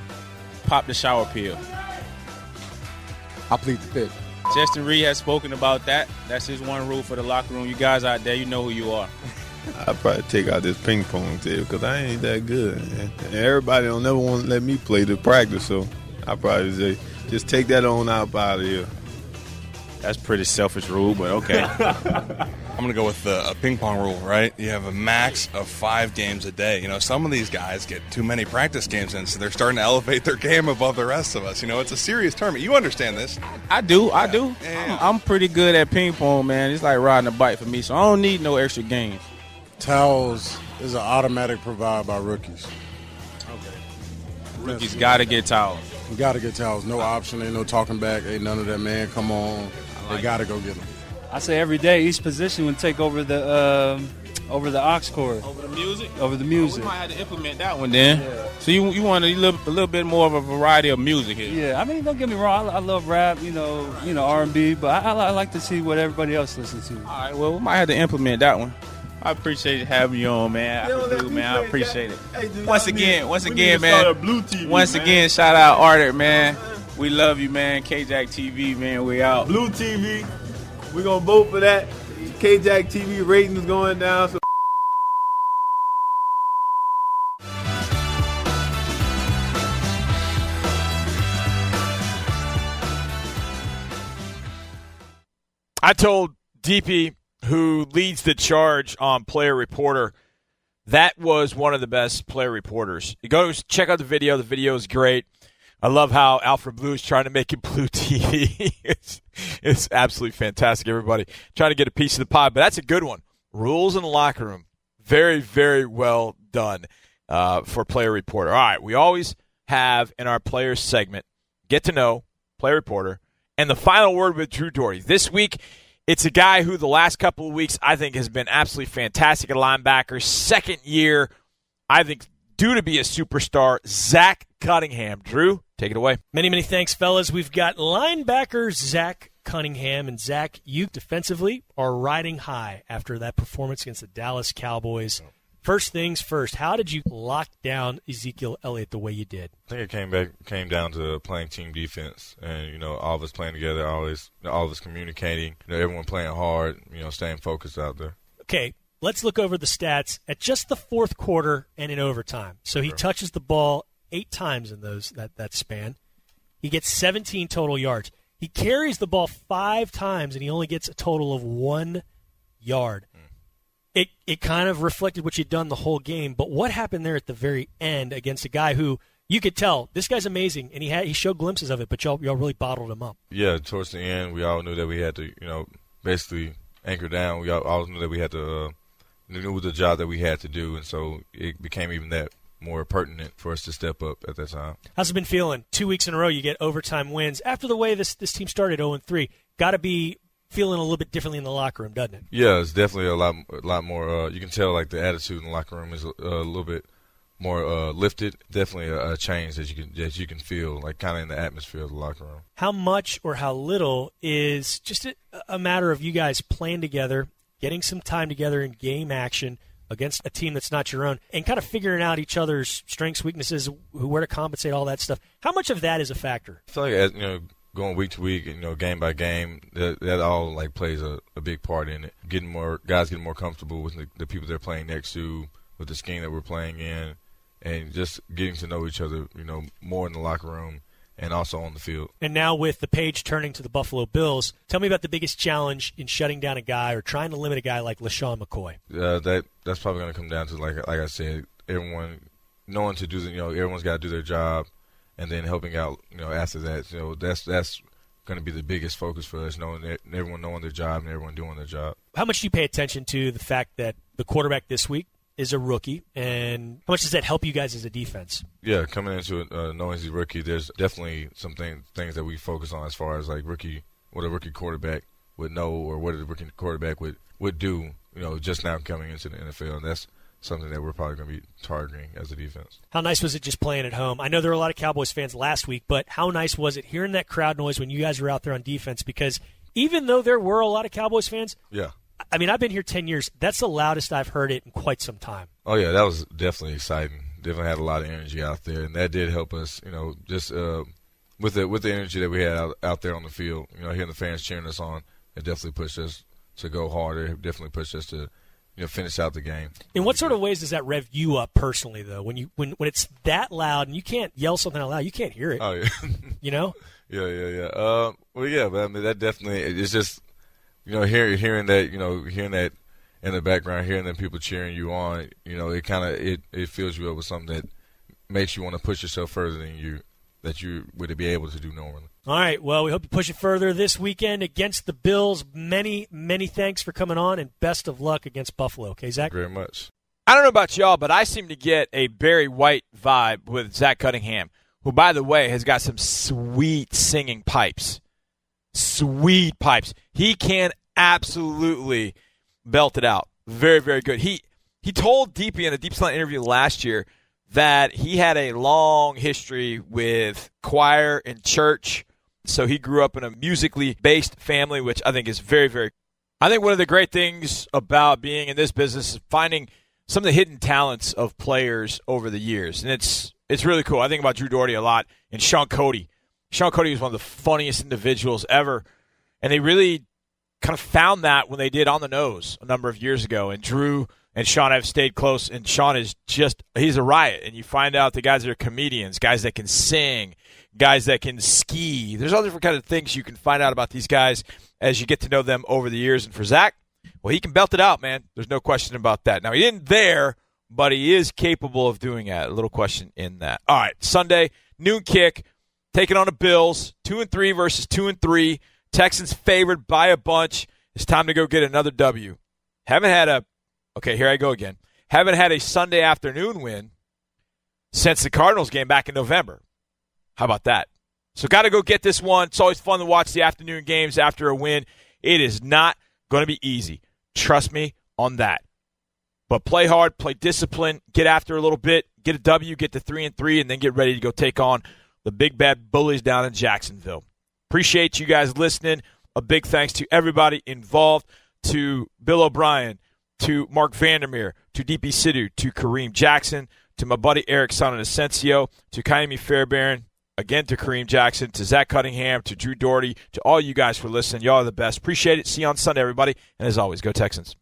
pop the shower pill. I plead the fifth. Justin Reid has spoken about that. That's his one rule for the locker room. You guys out there, you know who you are. I probably take out this ping pong table because I ain't that good. And everybody don't never want to let me play the practice, so I probably say just take that on out out of here. That's pretty selfish rule, but okay. I'm going to go with the a ping pong rule, right? You have a max of five games a day. You know, some of these guys get too many practice games in, so they're starting to elevate their game above the rest of us. You know, it's a serious tournament. You understand this? I do, I do. I'm, I'm pretty good at ping pong, man. It's like riding a bike for me, so I don't need no extra games. Towels is an automatic provided by rookies. Okay. Rookies got to get towels. We got to get towels. No option. Ain't no talking back. Ain't none of that, man. Come on. They got to go get them. I say every day each position would take over the um, over the aux cord. Over the music? Over the music. we might have to implement that one then. So you you want a little, a little bit more of a variety of music here. Yeah, I mean, don't get me wrong. I, I love rap, you know, you know R and B, but I, I, like to see what everybody else listens to. All right, well, we might have to implement that one. I appreciate having you on, man. I do, man. I appreciate it. Once again, once again, man. Once again, shout out RTIC, man. We love you, man. KJack TV, man. We out. Blue TV. We're gonna vote for that. KJack TV ratings going down. So I told DP, who leads the charge on Player Reporter, that was one of the best player reporters. You go check out the video. The video is great. I love how Alfred Blue is trying to make it Blue TV. it's, it's absolutely fantastic. Everybody trying to get a piece of the pie, but that's a good one. Rules in the locker room. Very, very well done uh, for Player Reporter. All right, we always have in our players segment get to know Player Reporter and the final word with Drew Dougherty. This week, it's a guy who the last couple of weeks I think has been absolutely fantastic at linebacker. Second year, I think due to be a superstar, Zach Cunningham. Drew, take it away. Many, many thanks, fellas. We've got linebacker Zach Cunningham and Zach. You defensively are riding high after that performance against the Dallas Cowboys. First things first, how did you lock down Ezekiel Elliott the way you did? I think it came back came down to playing team defense, and you know all of us playing together, always all of us communicating, you know everyone playing hard, you know staying focused out there. Okay, let's look over the stats at just the fourth quarter and in overtime. So he touches the ball eight times in those that that span. He gets 17 total yards. He carries the ball five times and he only gets a total of one yard. It it kind of reflected what you'd done the whole game, but what happened there at the very end against a guy who you could tell this guy's amazing, and he had he showed glimpses of it, but y'all y'all really bottled him up. Yeah, towards the end, we all knew that we had to, you know, basically anchor down. We all, all knew that we had to, uh, knew the job that we had to do, and so it became even that more pertinent for us to step up at that time. How's it been feeling? Two weeks in a row, you get overtime wins after the way this this team started 0 and 3. Got to be feeling a little bit differently in the locker room, doesn't it? Yeah, it's definitely a lot, a lot more. Uh, you can tell like the attitude in the locker room is a, a little bit more uh, lifted. Definitely a, a, change that you can that you can feel, like kind of in the atmosphere of the locker room. How much or how little is just a, a matter of you guys playing together, getting some time together in game action against a team that's not your own, and kind of figuring out each other's strengths, weaknesses, where to compensate, all that stuff. How much of that is a factor? I feel like as, you know going week to week, you know, game by game, that, that all like plays a, a big part in it. Getting more guys getting more comfortable with the, the people they're playing next to, with the scheme that we're playing in, and just getting to know each other, you know, more in the locker room and also on the field. And now with the page turning to the Buffalo Bills, tell me about the biggest challenge in shutting down a guy or trying to limit a guy like LeSean McCoy. Uh, that that's probably going to come down to like like I said, everyone knowing to do the, you know everyone's got to do their job and then helping out, you know, after that. You know, that's that's going to be the biggest focus for us, knowing that everyone knowing their job and everyone doing their job. How much do you pay attention to the fact that the quarterback this week is a rookie, and how much does that help you guys as a defense? Yeah, coming into it, uh, knowing he's a rookie, there's definitely some thing, things that we focus on as far as like rookie, what a rookie quarterback would know, or what a rookie quarterback would would do. You know, just now coming into the NFL, and that's something that we're probably going to be targeting as a defense. How nice was it just playing at home? I know there were a lot of Cowboys fans last week, but how nice was it hearing that crowd noise when you guys were out there on defense? Because even though there were a lot of Cowboys fans, yeah, I mean, I've been here ten years. That's the loudest I've heard it in quite some time. Oh yeah, that was definitely exciting. Definitely had a lot of energy out there, and that did help us. You know, just uh, with the with the energy that we had out, out there on the field. You know, hearing the fans cheering us on, it definitely pushed us to go harder. It definitely pushed us to you know finish out the game. In what sort of ways does that rev you up personally, though? When you when when it's that loud and you can't yell something out loud, you can't hear it. Oh yeah, you know. Yeah, yeah, yeah. Uh, well, yeah, but I mean that definitely it's just you know hearing hearing that you know hearing that in the background, hearing them people cheering you on, you know, it kind of it it fills you up with something that makes you want to push yourself further than you that you would be able to do normally. All right. Well, we hope you push it further this weekend against the Bills. Many, many thanks for coming on, and best of luck against Buffalo. Okay, Zach. Very much. I don't know about y'all, but I seem to get a Barry White vibe with Zach Cunningham, who, by the way, has got some sweet singing pipes. Sweet pipes. He can absolutely belt it out. Very, very good. He he told Deepy in a Deep Slant interview last year that he had a long history with choir and church. So he grew up in a musically based family, which I think is very, very. I think one of the great things about being in this business is finding some of the hidden talents of players over the years, and it's it's really cool. I think about Drew Dougherty a lot and Shaun Cody. Shaun Cody was one of the funniest individuals ever, and they really kind of found that when they did on the nose a number of years ago. And Drew and Shaun have stayed close, and Shaun is just he's a riot. And you find out the guys that are comedians, guys that can sing, guys that can ski. There's all different kind of things you can find out about these guys as you get to know them over the years. And for Zach, well, he can belt it out, man. There's no question about that. Now he didn't there, but he is capable of doing that. A little question in that. All right, Sunday noon kick, taking on the Bills, two and three versus two and three. Texans favored by a bunch. It's time to go get another W. Haven't had a okay. Here I go again. Haven't had a Sunday afternoon win since the Cardinals game back in November. How about that? So got to go get this one. It's always fun to watch the afternoon games after a win. It is not going to be easy. Trust me on that. But play hard, play discipline, get after a little bit, get a W, get to three and three, and then get ready to go take on the big bad bullies down in Jacksonville. Appreciate you guys listening. A big thanks to everybody involved, to Bill O'Brien, to Marc Vandermeer, to DP Sidhu, to Kareem Jackson, to my buddy Eric Asensio, to Kaimi Fairbairn, again to Kareem Jackson, to Zach Cunningham, to Drew Dougherty, to all you guys for listening. Y'all are the best. Appreciate it. See you on Sunday, everybody. And as always, go Texans.